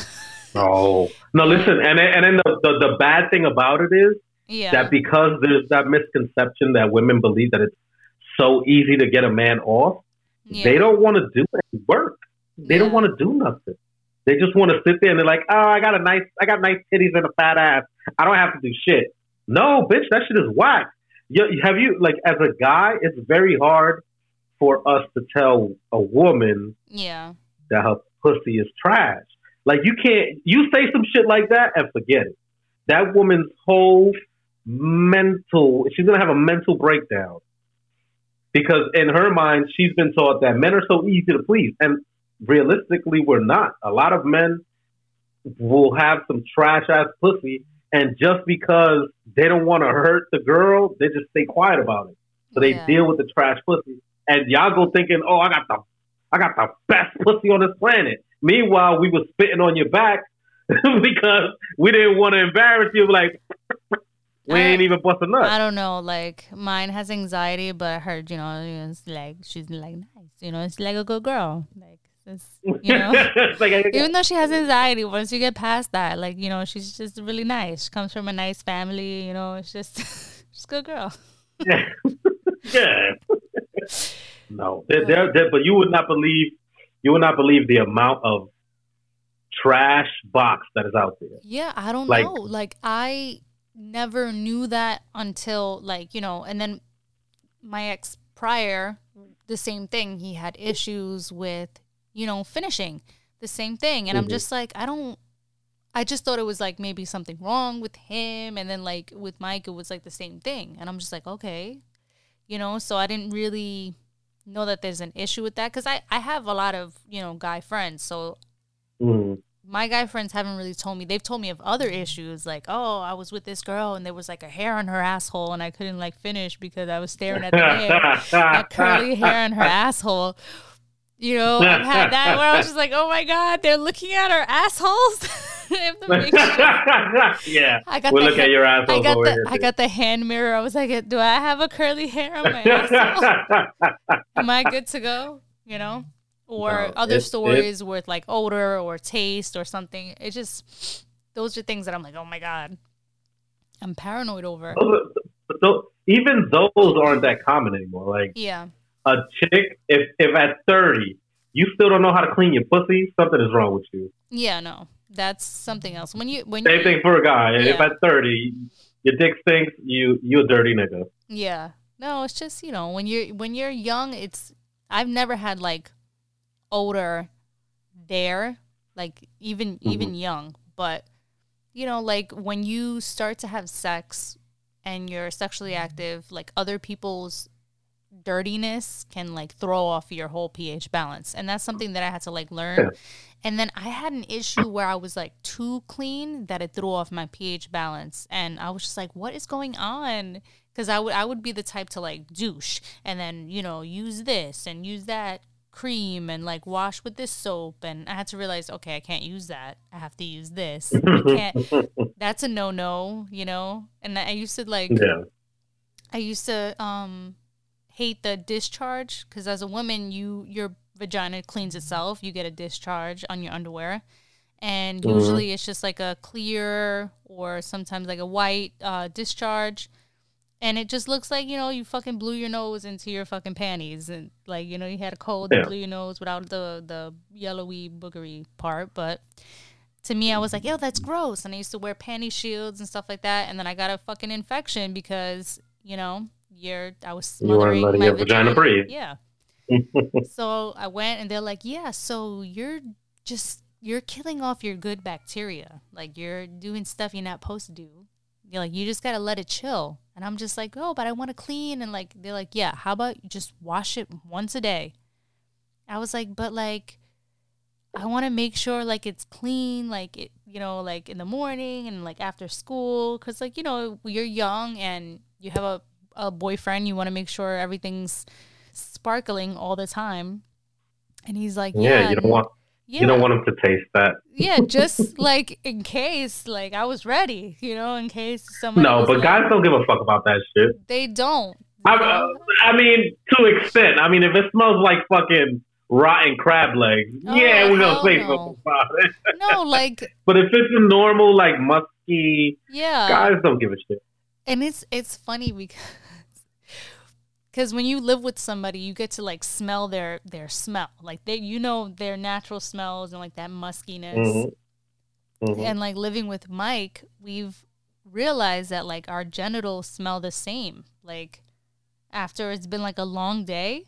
No. No, listen, and then- and then the, the, the bad thing about it is yeah, that because there's that misconception that women believe that it's so easy to get a man off, yeah. they don't want to do any work. They don't want to do nothing. They just want to sit there and they're like, "Oh, I got a nice, I got nice titties and a fat ass. I don't have to do shit." No, bitch, that shit is whack. You, have you like as a guy? It's very hard for us to tell a woman yeah, that her pussy is trash. Like you can't you say some shit like that and forget it. That woman's whole mental she's gonna have a mental breakdown. Because in her mind she's been taught that men are so easy to please. And realistically we're not. A lot of men will have some trash ass pussy and just because they don't want to hurt the girl, they just stay quiet about it. So they Yeah. deal with the trash pussy. And y'all go thinking, oh, I got the I got the best pussy on this planet. Meanwhile, we were spitting on your back (laughs) because we didn't want to embarrass you. Like we ain't even busting nuts. I don't know. Like mine has anxiety, but her, you know, it's like she's like nice. You know, it's like a good girl. Like it's, you know. (laughs) Like, I- Even though she has anxiety, once you get past that, like you know, she's just really nice. She comes from a nice family. You know, it's just, (laughs) she's a good girl. (laughs) yeah. no, they're, they're, they're, but you would not believe you would not believe the amount of trash box that is out there. Yeah, I don't Like- know. Like I never knew that until like, you know, and then my ex prior, the same thing. He had issues with, you know, finishing the same thing. And I'm Mhm. just like, I don't I just thought it was like maybe something wrong with him and then like with Mike it was like the same thing. And I'm just like, okay. You know, so I didn't really know that there's an issue with that cuz I I have a lot of, you know, guy friends. So Mm. my guy friends haven't really told me. They've told me of other issues, like, oh, I was with this girl and there was like a hair on her asshole and I couldn't like finish because I was staring at the hair, (laughs) that curly hair on her asshole. You know, I've had that where I was just like, oh my god, they're looking at our assholes. (laughs) I have to make sure. (laughs) yeah, I got we'll look ha- at your I asshole got the. I got the hand mirror. I was like, do I have a curly hair on my (laughs) asshole? Am I good to go? You know? Or No, other it- it- stories with like odor or taste or something. It just those are things that I'm like, oh my god, I'm paranoid over. So even those aren't that common anymore. Like Yeah, a chick, if if at thirty you still don't know how to clean your pussy, something is wrong with you. yeah, no, that's something else. When you when Same you, thing for a guy. If at thirty your dick stinks, you you a dirty nigga. Yeah. No, it's just, you know, when you're when you're young, it's I've never had like odor there, like even mm-hmm. even young, but you know, like when you start to have sex and you're sexually active, like other people's dirtiness can like throw off your whole pH balance. And that's something that I had to like learn. And then I had an issue where I was like too clean that it threw off my pH balance. And I was just like, what is going on? Because I would I would be the type to like douche and then, you know, use this and use that cream and like wash with this soap and I had to realize, okay, I can't use that. I have to use this. I can't (laughs) that's a no no, you know? And I used to like Yeah. I used to um hate the discharge because as a woman, you your vagina cleans itself. You get a discharge on your underwear, and Mhm. usually it's just like a clear or sometimes like a white uh, discharge. And it just looks like you know you fucking blew your nose into your fucking panties, and like you know you had a cold, Yeah. blew your nose without the the yellowy boogery part. But to me, I was like, yo, that's gross. And I used to wear panty shields and stuff like that. And then I got a fucking infection because, you know, you're, I was You weren't smothering letting my your vagina breathe. Yeah. (laughs) so I went and they're like, yeah, so you're just, you're killing off your good bacteria. Like you're doing stuff you're not supposed to do. You're like, you just got to let it chill. And I'm just like, oh, but I want to clean. And like, they're like, yeah, how about you just wash it once a day? I was like, but like, I want to make sure like it's clean, like it, you know, like in the morning and like after school, because like you know you're young and you have a a boyfriend, you want to make sure everything's sparkling all the time. And he's like, Yeah, yeah, you don't want yeah, you don't want them to taste that. yeah, just (laughs) like in case, like I was ready, you know, in case someone. No, but like- guys don't give a fuck about that shit. they don't. I, uh, I mean, to extent. I mean, if it smells like fucking rotten crab legs, Oh, yeah, we're gonna say no. something about it. No, like (laughs) But if it's a normal, like musky, yeah, guys don't give a shit. and it's it's funny because because when you live with somebody you get to like smell their their smell. Like they you know their natural smells and like that muskiness. Mhm. Mhm. and like living with mike we've realized that like our genitals smell the same. Like after it's been like a long day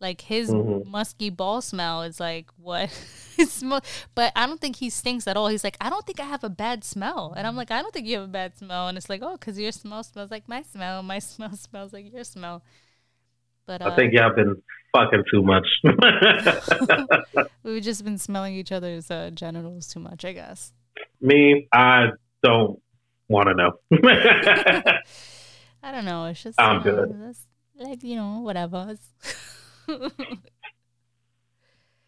like his Mhm. musky ball smell is like what? (laughs) It smell but i don't think he stinks at all. He's like i don't think i have a bad smell. And i'm like i don't think you have a bad smell. And it's like oh because your smell smells like my smell. My (laughs) smell smells like your smell but uh, I think y'all been fucking too much. (laughs) we've just been smelling each other's uh, genitals too much i guess Me, I don't want to know. (laughs) (laughs) i don't know it's just I'm you know, good. like you know whatever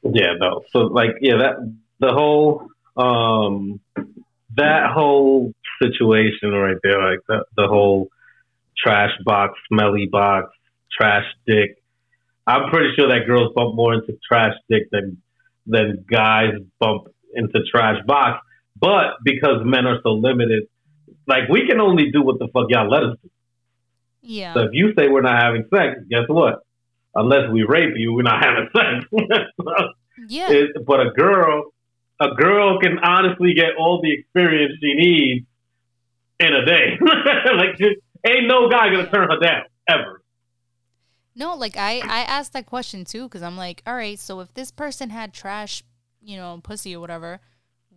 yeah, no. So like, yeah, that the whole um that whole situation right there, like the the whole trash box, smelly box, trash dick. I'm pretty sure that girls bump more into trash dick than than guys bump into trash box. But because men are so limited, like we can only do what the fuck y'all let us do. Yeah. So if you say we're not having sex, guess what? Unless we rape you, we're not having sex. (laughs) yeah. It- but a girl, a girl can honestly get all the experience she needs in a day. (laughs) like, just, ain't no guy gonna turn her down ever. No, like I I asked that question too because I'm like, all right, so if this person had trash, you know, pussy or whatever,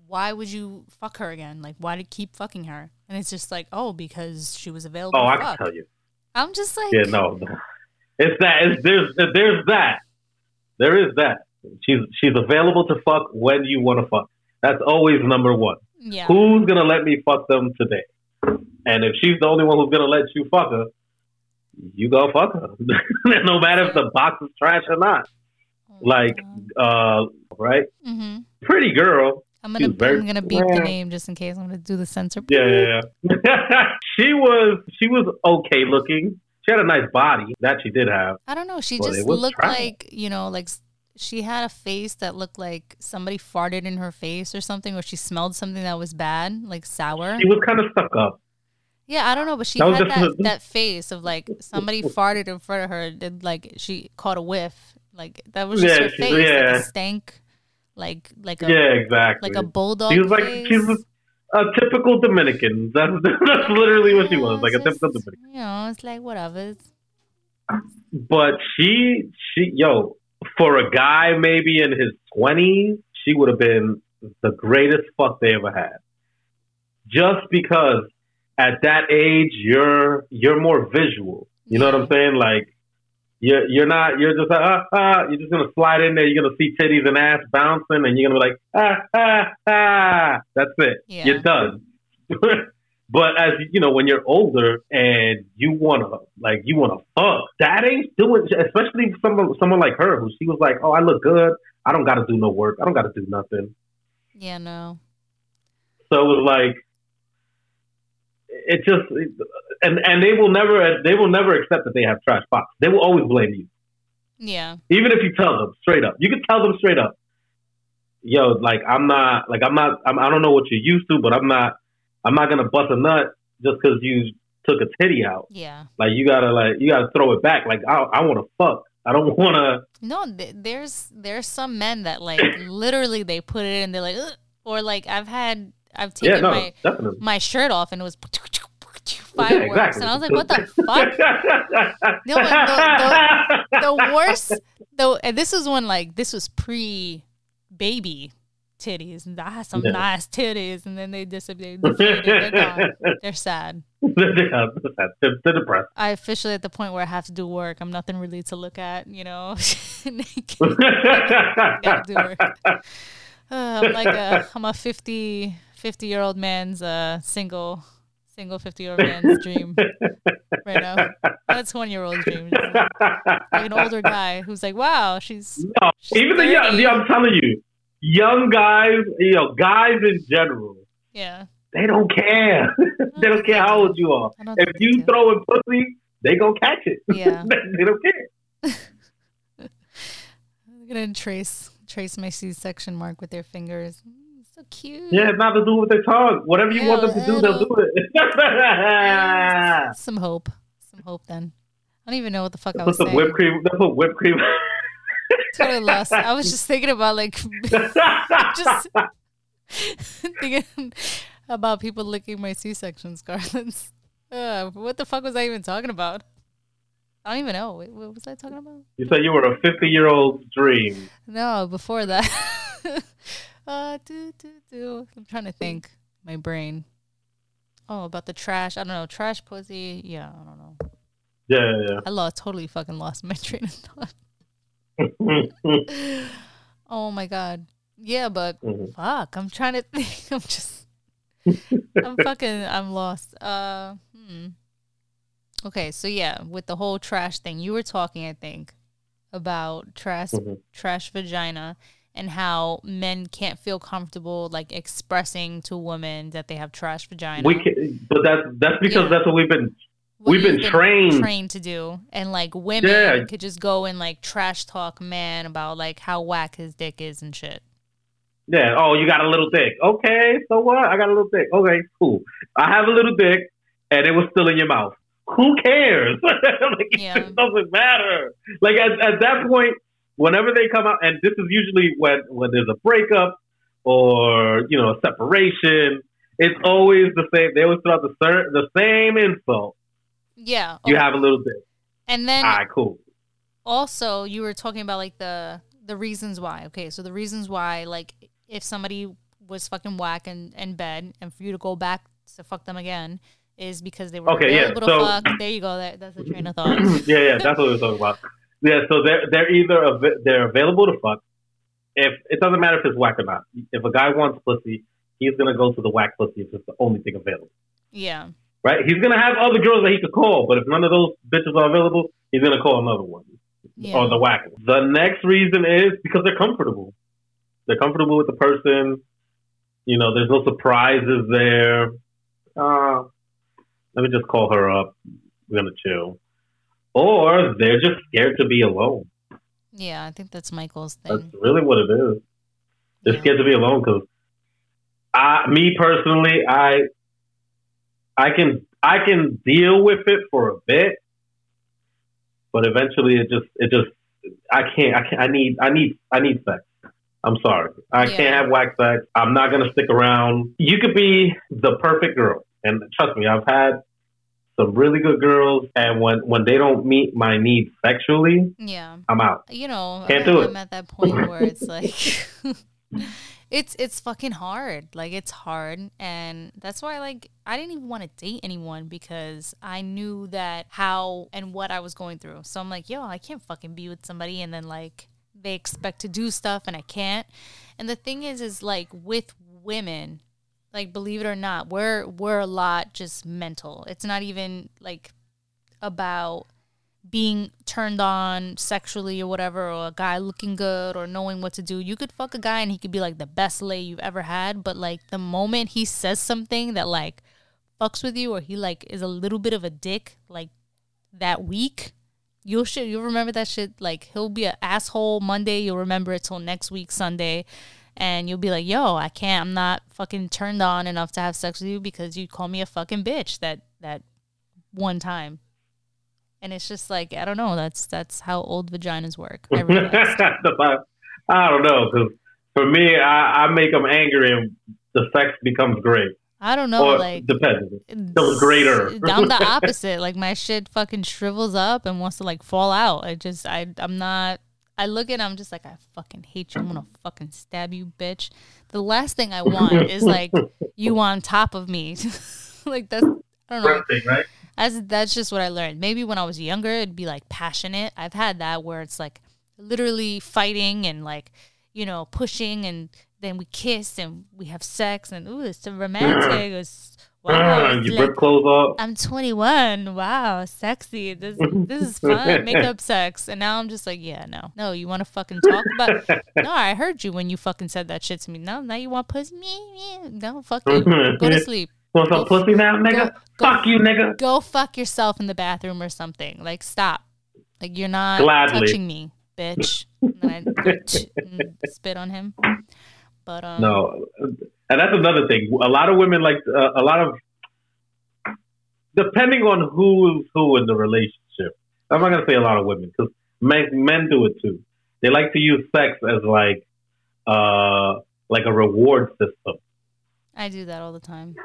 why would you fuck her again? Like, why did keep fucking her? And it's just like, oh, because she was available. Oh, I can tell you. I'm just like, Yeah, no, it's that. It's there's there's that. There is that. She's she's available to fuck when you want to fuck. That's always number one. yeah, Who's gonna let me fuck them today? And if she's the only one who's gonna let you fuck her, you go fuck her. (laughs) no matter if the box is trash or not. Like, uh, right? hmm Pretty girl. I'm gonna very- I'm gonna beep the name just in case. I'm gonna do the censor. Yeah, yeah, yeah. (laughs) she was she was okay looking. She had a nice body that she did have. I don't know. She just looked trash. like you know, like she had a face that looked like somebody farted in her face or something, or she smelled something that was bad, like sour. She was kind of stuck up. Yeah, I don't know, but she That had that, that face of like somebody (laughs) farted in front of her, did like she caught a whiff, like that was just Yeah, her she- face, like yeah. a stank, like like a Yeah, exactly. like a bulldog. She was like face. she was a typical Dominican. (laughs) That's that's literally what she was, like a typical just, Dominican. You know, it's like whatever. It's- But she she yo for a guy maybe in his twenties, she would have been the greatest fuck they ever had. Just because at that age you're you're more visual. You know what I'm saying? Like you're you're not you're just like ah ah you're just gonna slide in there, you're gonna see titties and ass bouncing and you're gonna be like ah ah ah that's it. Yeah. You're done. (laughs) but as you know, when you're older and you wanna like you wanna fuck, that ain't doing especially someone someone like her who she was like, Oh, I look good, I don't gotta do no work, I don't gotta do nothing. yeah, no. So it was like it just and and they will never they will never accept that they have trash box. They will always blame you. Yeah, Even if you tell them straight up. You can tell them straight up. Yo, like I'm not like I'm not I'm, I don't know what you're used to, but I'm not I'm not gonna bust a nut just because you took a titty out. yeah. Like you gotta like you gotta throw it back. Like I I want to fuck. I don't (laughs) want to. No, th- there's there's some men that like (laughs) literally they put it in, they're like, Ugh. or like I've had I've Yeah, taken no, my definitely. my shirt off and it was Yeah, fireworks, exactly. and I was like, what the fuck? (laughs) No, but the, the worst though and this was when like this was pre baby titties and I had some Yeah. nice titties and then they disappeared they're (laughs) they're sad (laughs) Yeah, they're, they're depressed. I officially at the point where I have to do work I'm nothing really to look at you know Naked. Gotta do work. Uh, I'm like a I'm a 50 50 year old man's uh single single 50 year old man's (laughs) dream right now not a 20 year old dream like an older guy who's like wow she's No, She's even the young, 30. yeah, I'm telling you, young guys, you know, guys in general, yeah they don't care. (laughs) they don't care how old you are. If you throw a pussy, they gonna catch it. (laughs) Yeah. they, don't care. I'm gonna trace trace my C-section mark with their fingers so cute Yeah, not to do with their tongue. Whatever you want them to do, they'll do it. (laughs) some hope some hope then I don't even know what the fuck I Put was some saying whipped cream. They put whipped cream. (laughs) totally lost I was just thinking about like (laughs) just thinking about people licking my C-section scars. Uh, what the fuck was I even talking about? I don't even know. What was I talking about? you said you were a 50 year old dream. No, before that. Uh, do, do, do. I'm trying to think. My brain. Oh, about the trash. I don't know. Trash pussy. Yeah, I don't know. Yeah, yeah. I lost, totally fucking lost my (laughs) train of thought. (laughs) Oh my god. Yeah, but Mhm. fuck. I'm trying to think. (laughs) I'm just. I'm fucking. I'm lost. Uh. Hmm. Okay, so yeah, with the whole trash thing, you were talking, I think, about trash, Mhm. trash vagina, and how men can't feel comfortable like expressing to women that they have trash vagina. we can, but that's that's because Yeah. that's what we've been. What we've been you've trained. trained to do, and like women Yeah. could just go and like trash talk man about like how whack his dick is and shit. Yeah. Oh, you got a little dick. Okay, so what? I got a little dick. Okay, cool. I have a little dick, and it was still in your mouth. who cares? (laughs) like, Yeah. It doesn't matter. Like at, at that point, whenever they come out, and this is usually when when there's a breakup or you know a separation, it's always the same. They always throw out the cer- the same insult. Yeah. You have a little bit. and then All right, cool. also you were talking about like the the reasons why. Okay, so the reasons why, like, if somebody was fucking whack in, in bed, and for you to go back to fuck them again, is because they were Okay, yeah, so- fuck. There you go. That, that's a train of thought. (laughs) yeah, yeah, that's what we're talking about. Yeah, so they're they're either av- they're available to fuck. If it doesn't matter if it's whack or not. If a guy wants pussy, he's gonna go to the whack pussy if it's the only thing available. yeah. Right? He's gonna have other girls that he could call, but if none of those bitches are available, he's gonna call another one Yeah. or the whack. one. The next reason is because they're comfortable. They're comfortable with the person. You know, there's no surprises there. Uh, let me just call her up. We're gonna chill. Or they're just scared to be alone. Yeah, I think that's Michael's thing. That's really what it is. They're Yeah. scared to be alone because I, me personally, I, I can, I can deal with it for a bit, but eventually it just, it just, I can't, I can't, I need, I need, I need sex. I'm sorry, I Yeah. can't have wax sex. I'm not gonna stick around. You could be the perfect girl, and trust me, I've had some really good girls, and when when they don't meet my needs sexually, Yeah. I'm out. you know, Can't I, do it. I'm at that point where it's (laughs) like (laughs) it's it's fucking hard. Like it's hard and that's why like I didn't even want to date anyone because I knew that how and what I was going through. So I'm like, yo, I can't fucking be with somebody and then like they expect to do stuff and I can't. And the thing is is like with women, like believe it or not, we're we're a lot just mental. It's not even like about being turned on sexually or whatever, or a guy looking good or knowing what to do. You could fuck a guy and he could be like the best lay you've ever had, but like the moment he says something that like fucks with you or he like is a little bit of a dick like that week, you'll shit you'll remember that shit like he'll be an asshole Monday, you'll remember it till next week Sunday. And you'll be like, yo, I can't. I'm not fucking turned on enough to have sex with you because you call me a fucking bitch that that one time. And it's just like I don't know. That's that's how old vaginas work. (laughs) I. I don't know because for me, I, I make them angry and the sex becomes great. I don't know. or like depends. was greater. (laughs) I'm the (laughs) opposite. Like my shit fucking shrivels up and wants to like fall out. I just I I'm not. I look at. him I'm just like I fucking hate you. I'm gonna fucking stab you, bitch. The last thing I want is like (laughs) you on top of me. (laughs) like that's I don't know. Thing, right? That's that's just what I learned. Maybe when I was younger, it'd be like passionate. I've had that where it's like literally fighting and like you know pushing, and then we kiss and we have sex and ooh, it's so (laughs) romantic. It's wow. Ah, it's you like- rip clothes off. I'm 21. Wow, sexy. This this is fun. (laughs) Makeup sex. And now I'm just like, yeah, no, no. You want to fucking talk about? (laughs) No, I heard you when you fucking said that shit to me. No, now you want pussy? Me, me. No, fuck you. Go to sleep. Want some pussy now, nigga? go- go- Fuck you, nigga. Go fuck yourself in the bathroom or something. Like, stop. Like, you're not Gladly. touching me, bitch. And I and spit on him. But um, No, and that's another thing. A lot of women like uh, a lot of depending on who's who in the relationship. I'm not gonna say a lot of women because men men do it too. They like to use sex as like uh like a reward system. I do that all the time.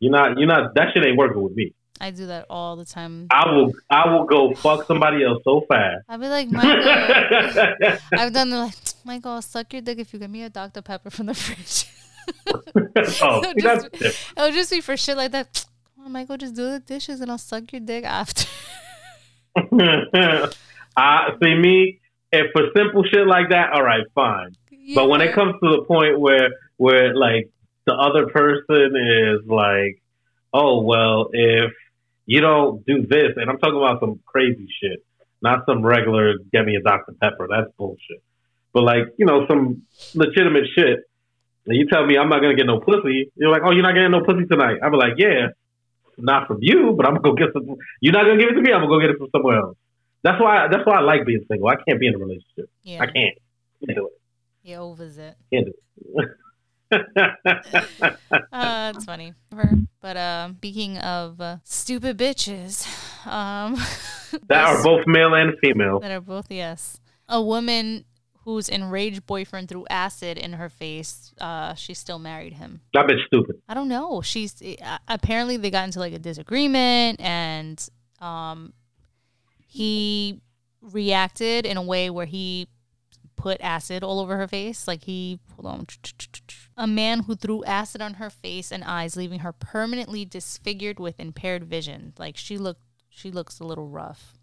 You're not you're not that shit ain't working with me. I do that all the time. I will I will go fuck somebody else so fast. I'll be like. (laughs) I've done the like, Michael, I'll suck your dick if you give me a Dr. Pepper from the (laughs) fridge. (laughs) oh, It'll that's just, it'll just be for shit like that. Come on, Michael, just do the dishes and I'll suck your dick after. I (laughs) ah, see me. If for simple shit like that, all right, fine. But when it comes to the point where where like the other person is like, oh well, if you don't do this, and I'm talking about some crazy shit, not some regular get me a Dr Pepper. That's bullshit. But like you know some legitimate shit. And you tell me I'm not gonna get no pussy. You're like, oh, you're not getting no pussy tonight. I'm like, yeah, not from you, but I'm gonna go get some. You're not gonna give it to me. I'm gonna go get it from somewhere else. That's why. That's why I like being single. I can't be in a relationship. yeah, I can't. Can't do it. he overs it. Can't do it. (laughs) Uh, it's funny. But um, speaking of uh, stupid bitches, um, (laughs) that are both male and female. that are both yes. A woman whose enraged boyfriend threw acid in her face. Uh, she still married him. That bitch stupid. I don't know. She's uh, apparently they got into like a disagreement, and um, he reacted in a way where he put acid all over her face. Like he hold on. A man who threw acid on her face and eyes, leaving her permanently disfigured with impaired vision. Like she looked, she looks a little rough,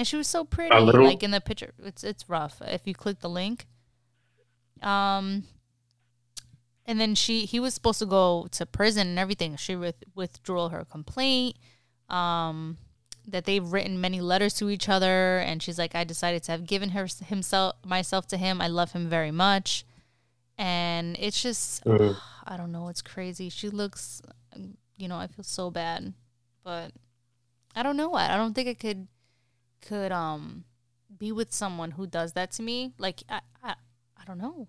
and she was so pretty. Like in the picture, it's it's rough. If you click the link, um, and then she he was supposed to go to prison and everything. She with, withdrew her complaint. Um, that they've written many letters to each other, and she's like, I decided to have given her himself myself to him. I love him very much, and it's just Mhm. I don't know. It's crazy. She looks, you know, I feel so bad, but I don't know. I, I don't think I could could um be with someone who does that to me. Like I I, I don't know.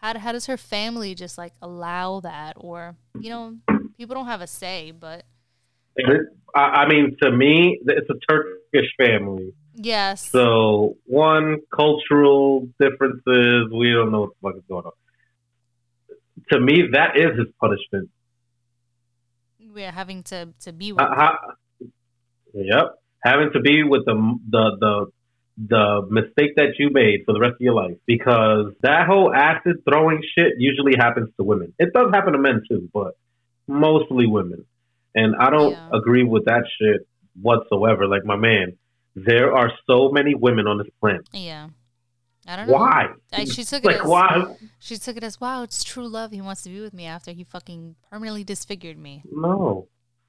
How how does her family just like allow that, or you know, people don't have a say, but I, I mean, to me, it's a Turkish family. yes, So one cultural differences. We don't know what the fuck is going on. To me, that is his punishment. we're having to to be with. Uh, how, yep, having to be with the the the the mistake that you made for the rest of your life because that whole acid throwing shit usually happens to women. It does happen to men too, but mostly women. And I don't Yeah. agree with that shit whatsoever. Like my man, there are so many women on this planet. yeah, I don't know. Why? I, she took it Like as why? she took it as wow, it's true love. He wants to be with me after he fucking permanently disfigured me. No,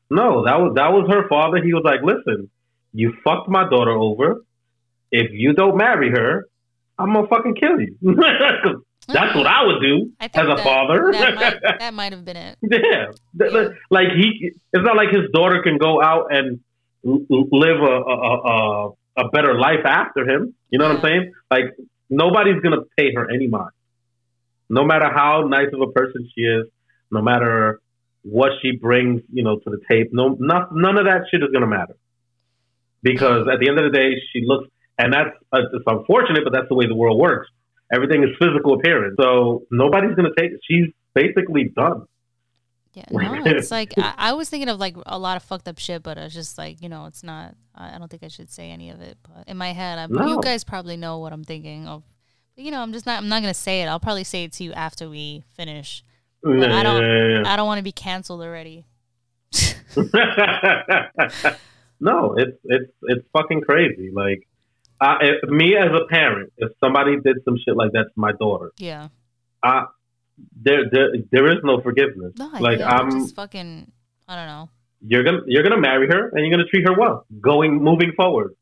no. That was that was her father. He was like, "Listen, you fucked my daughter over. If you don't marry her, I'm gonna fucking kill you. (laughs) That's what I would do I as a that- father. That might, (laughs) have been it. yeah. Like he, it's not like his daughter can go out and live a a, a a better life after him. You know what I'm saying? Like nobody's gonna pay her any mind, no matter how nice of a person she is, no matter what she brings, you know, to the tape. No, not, none of that shit is gonna matter because at the end of the day, she looks, and that's uh, it's unfortunate, but that's the way the world works. Everything is physical appearance, so nobody's gonna take. She's basically done. Yeah, no, it's like I, I was thinking of like a lot of fucked up shit, but I was just like you know, it's not. I, I don't think I should say any of it, but in my head, I, No. you guys probably know what I'm thinking of. You know, I'm just not. I'm not gonna say it. I'll probably say it to you after we finish. But I don't. Yeah. I don't want to be canceled already. (laughs) (laughs) (laughs) no, it's it's it's fucking crazy. Like, I, if, me as a parent, if somebody did some shit like that to my daughter, Yeah. I there there there is no forgiveness. No, like yeah, I'm, just fucking. I don't know. you're gonna you're gonna marry her and you're gonna treat her well, going moving forward.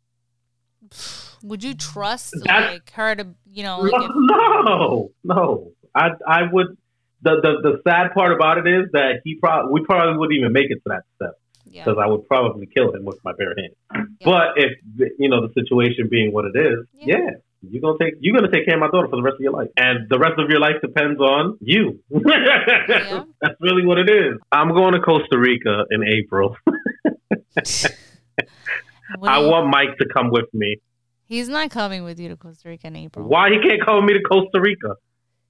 (sighs) Would you trust That's- like her to you know like if, (laughs) no, no, I I would. The, the the sad part about it is that he probably we probably wouldn't even make it to that step. Yeah because I would probably kill him with my bare hands. Yeah. But if you know the situation being what it is, Yeah. yeah, you're gonna take you're gonna take care of my daughter for the rest of your life, and the rest of your life depends on you. (laughs) That's really what it is. I'm going to Costa Rica in April. (laughs) I do you- want Mike to come with me. he's not coming with you to Costa Rica in April. Why he can't come with me to Costa Rica?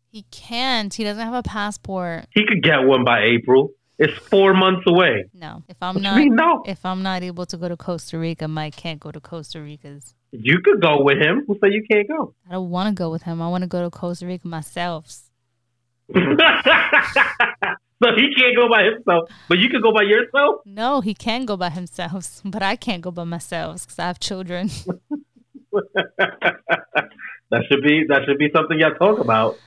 He can't. He doesn't have a passport. He could get one by April. It's four months away. No. If I'm What not mean, no? if I'm not able to go to Costa Rica, Mike can't go to Costa Rica's. You could go with him. Who say you can't go? I don't want to go with him. I want to go to Costa Rica myself. (laughs) so he can't go by himself, but you could go by yourself. No, he can go by himself, (laughs) but I can't go by myself because I have children. (laughs) that should be that should be something y'all talk about.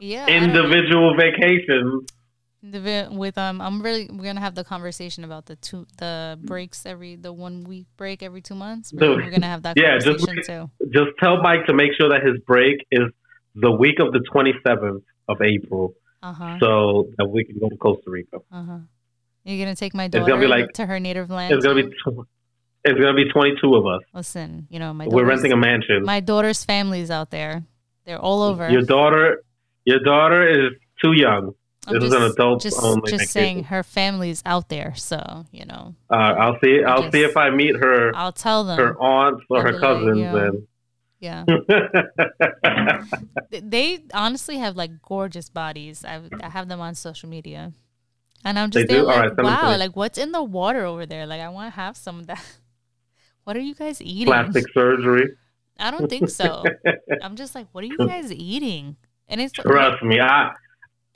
yeah. I don't know. Individual vacations. The with um I'm really we're gonna have the conversation about the two the breaks every the one week break every two months. We're, Dude, we're gonna have that (laughs) yeah, just conversation too. Just tell Mike to make sure that his break is the week of the 27th of April, Uh huh. so that we can go to Costa Rica. Uh huh. You're gonna take my gonna daughter be like- to her native land. It's gonna be tw- it's gonna be 22 of us. Listen, you know my We're renting a mansion. my daughter's family's out there. They're all over. Your daughter, your daughter is too young. I'm This is an adult just, only just vacation. saying her family's out there, so you know, Uh, I'll see. I'll Yes. see if I meet her I'll tell them. her aunts or her be like, cousins. yeah. (laughs) yeah, they honestly have like gorgeous bodies. I I have them on social media, and I'm just there like, right, send them to wow, like what's in the water over there? Like I want to have some of that. (laughs) What are you guys eating? plastic (laughs) surgery. I don't think so. I'm just like, what are you guys eating? And it's Trust me, I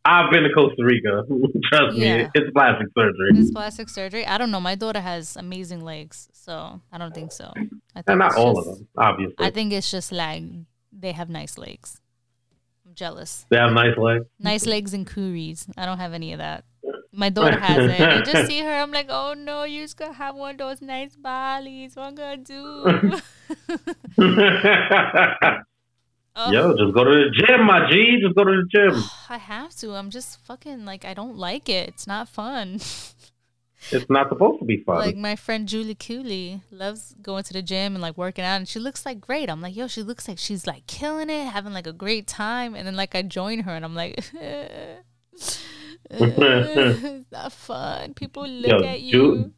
I've been to Costa Rica. (laughs) Trust Yeah. me, it's plastic surgery. It's plastic surgery. I don't know. My daughter has amazing legs, so I don't think so. I think and not all just- of them, obviously. I think it's just like they have nice legs. I'm jealous. they have nice legs. Nice legs and coories. I don't have any of that. My daughter has it. I just (laughs) see her. I'm like, oh no, you're just gonna have one of those nice bodies. What I'm gonna do? (laughs) Oh, Yo, just go to the gym, my G. Just go to the gym. (sighs) I have to. I'm just fucking like I don't like it. It's not fun. (laughs) It's not supposed to be fun. Like my friend Julie Cooley loves going to the gym and like working out, and she looks like great. I'm like, yo, she looks like she's like killing it, having like a great time. And then like I join her, and I'm like, (laughs) (laughs) it's not fun. People look Yo, at you. Ju-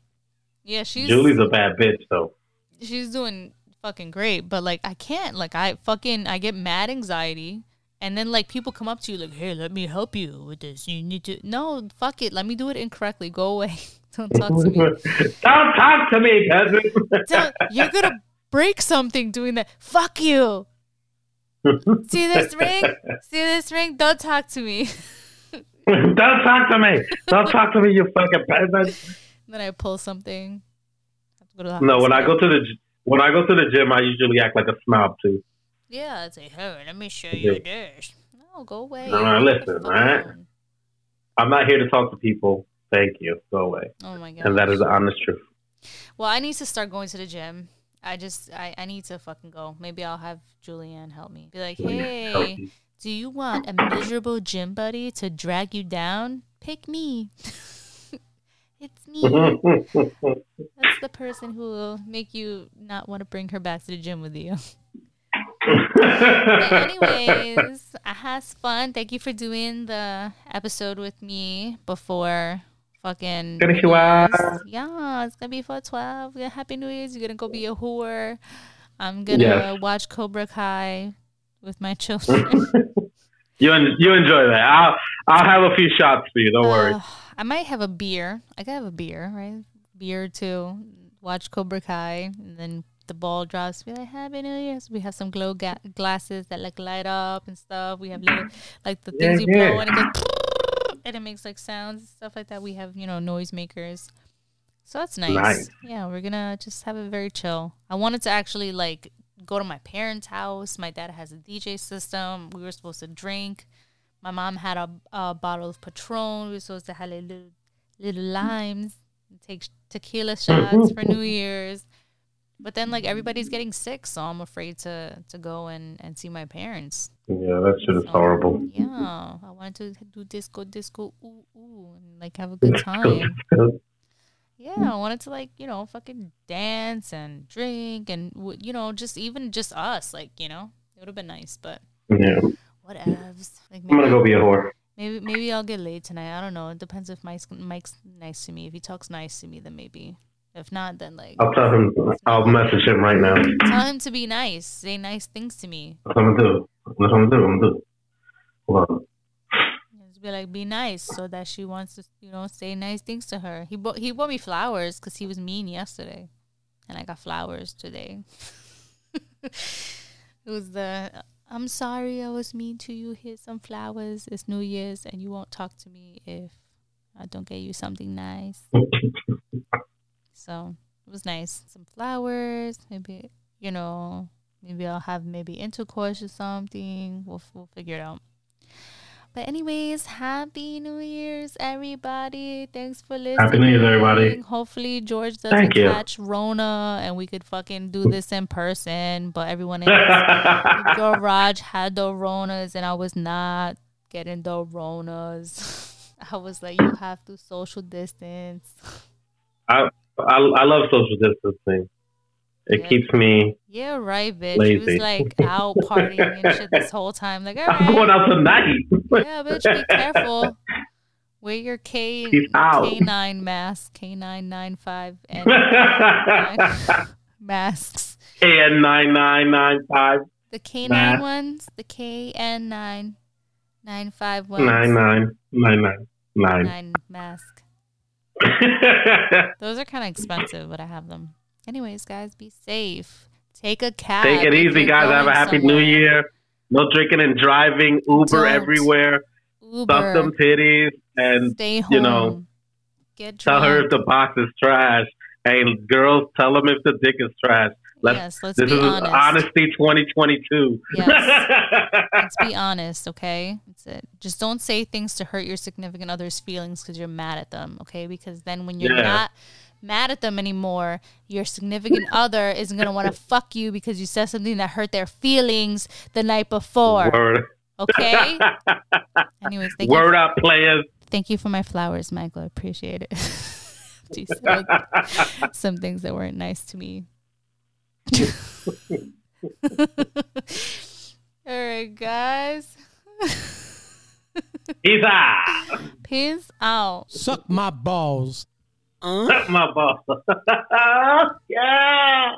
yeah, she's Julie's a bad bitch, though. she's doing fucking great, but like I can't. Like I fucking I get mad anxiety. And then like people come up to you like, "Hey, let me help you with this. You need to no, fuck it. Let me do it incorrectly. Go away. (laughs) Don't talk to me. (laughs) Don't talk to me, cousin. (laughs) Don't- you're gonna break something doing that. Fuck you. See this ring? See this ring? Don't talk to me. Don't talk to me. Don't talk to me, you fucking peasant. then I pull something. Have to go to the No, when I go to the when I go to the gym, I usually act like a snob too. Yeah, I'd say, hey, let me show you this. No, go away. No, no, listen, the fuck alright? alone. I'm not here to talk to people. Thank you. Go away. Oh my god. And that is the honest truth. Well, I need to start going to the gym. I just, I, I need to fucking go. Maybe I'll have Julianne help me. Be like, hey, do you want a miserable gym buddy to drag you down? Pick me. (laughs) it's me. That's the person who will make you not want to bring her back to the gym with you. Anyways, I had fun. Thank you for doing the episode with me before fucking. Thank New you, uh, Yeah, it's gonna be for twelve. Yeah, Happy New Year's. You're gonna go be a whore. I'm gonna Yes. watch Cobra Kai with my (laughs) children. you en- you enjoy that. I'll I'll have a few shots for you. Don't worry. I might have a beer. I could have a beer, right? Beer too. Watch Cobra Kai, and then the ball drops. Be like, Happy New Year's. We have some glow ga- glasses that like light up and stuff. We have little like the things you Yeah, blow yeah. and it goes (laughs) and it makes like sounds and stuff like that. We have you know noisemakers. So that's nice. Nice. Yeah, we're gonna just have it very chill. I wanted to actually like go to my parents' house. My dad has a DJ system. We were supposed to drink. My mom had a, a bottle of Patron. We were supposed to have like little little limes, and take tequila shots for New Year's. But then like everybody's getting sick, so I'm afraid to to go and and see my parents. Yeah, that shit is So, horrible. Yeah, I wanted to do disco, disco, ooh, ooh, and like have a good time. (laughs) Yeah, I wanted to like you know fucking dance and drink and you know just even just us like you know it would have been nice, but yeah, whatevs. Like I'm gonna go be a whore. maybe maybe I'll get laid tonight. I don't know. It depends if Mike's Mike's nice to me. If he talks nice to me, then maybe. If not, then like I'll tell him. I'll message him right now. Tell him to be nice, say nice things to me. what I'm gonna do. That's what I'm gonna do. I'm gonna do. Hold on. Just be like, be nice, so that she wants to, you know, say nice things to her. He bought he bought me flowers because he was mean yesterday, and I got flowers today. (laughs) it was the I'm sorry I was mean to you. Here's some flowers. It's New Year's, and you won't talk to me if I don't get you something nice. (laughs) So it was nice. Some flowers, maybe you know, maybe I'll have maybe intercourse or something. We'll we'll figure it out. But anyways, happy New Year's, everybody! Thanks for listening. Happy New Year's, everybody. Hopefully George doesn't Thank you. catch Rona, and we could fucking do this in person. But everyone in his (laughs) garage had the Ronas, and I was not getting the Ronas. (laughs) I was like, you have to social distance. I, I I love social distancing. It Yeah. keeps me. Yeah, right, bitch. She was like (laughs) out partying and shit this whole time. Like, all (laughs) I'm going right, out tonight. yeah, bitch, be careful. Wear your K (laughs) Peace out. K nine mask, K nine nine five and masks. KN nine nine nine five The K Mask. nine ones, the K N nine nine five ones, nine nine nine nine nine. nine mask. Those are kind of expensive, but I have them. Anyways, guys, be safe. Take a cab. Take it easy, guys. Have a happy somewhere. New Year. No drinking and driving. Uber Don't. everywhere. Uber. Stuff them titties and Stay home. you know, Get tell her if the box is trash. Hey, girls, tell them if the dick is trash. Let's, yes, let's this be is honest. honesty 2022. (laughs) Let's be honest, okay? That's it. Just don't say things to hurt your significant other's feelings because you're mad at them, okay? Because then when you're Yeah. not mad at them anymore, your significant (laughs) other isn't gonna want to fuck you because you said something that hurt their feelings the night before, Word, okay? (laughs) Anyways, thank you, Word up, players. thank you for my flowers, Michael. I appreciate it. (laughs) you said some things that weren't nice to me. All right, guys. Peace out. Peace out. Suck my balls. Uh? (laughs) My boss. (laughs) yeah.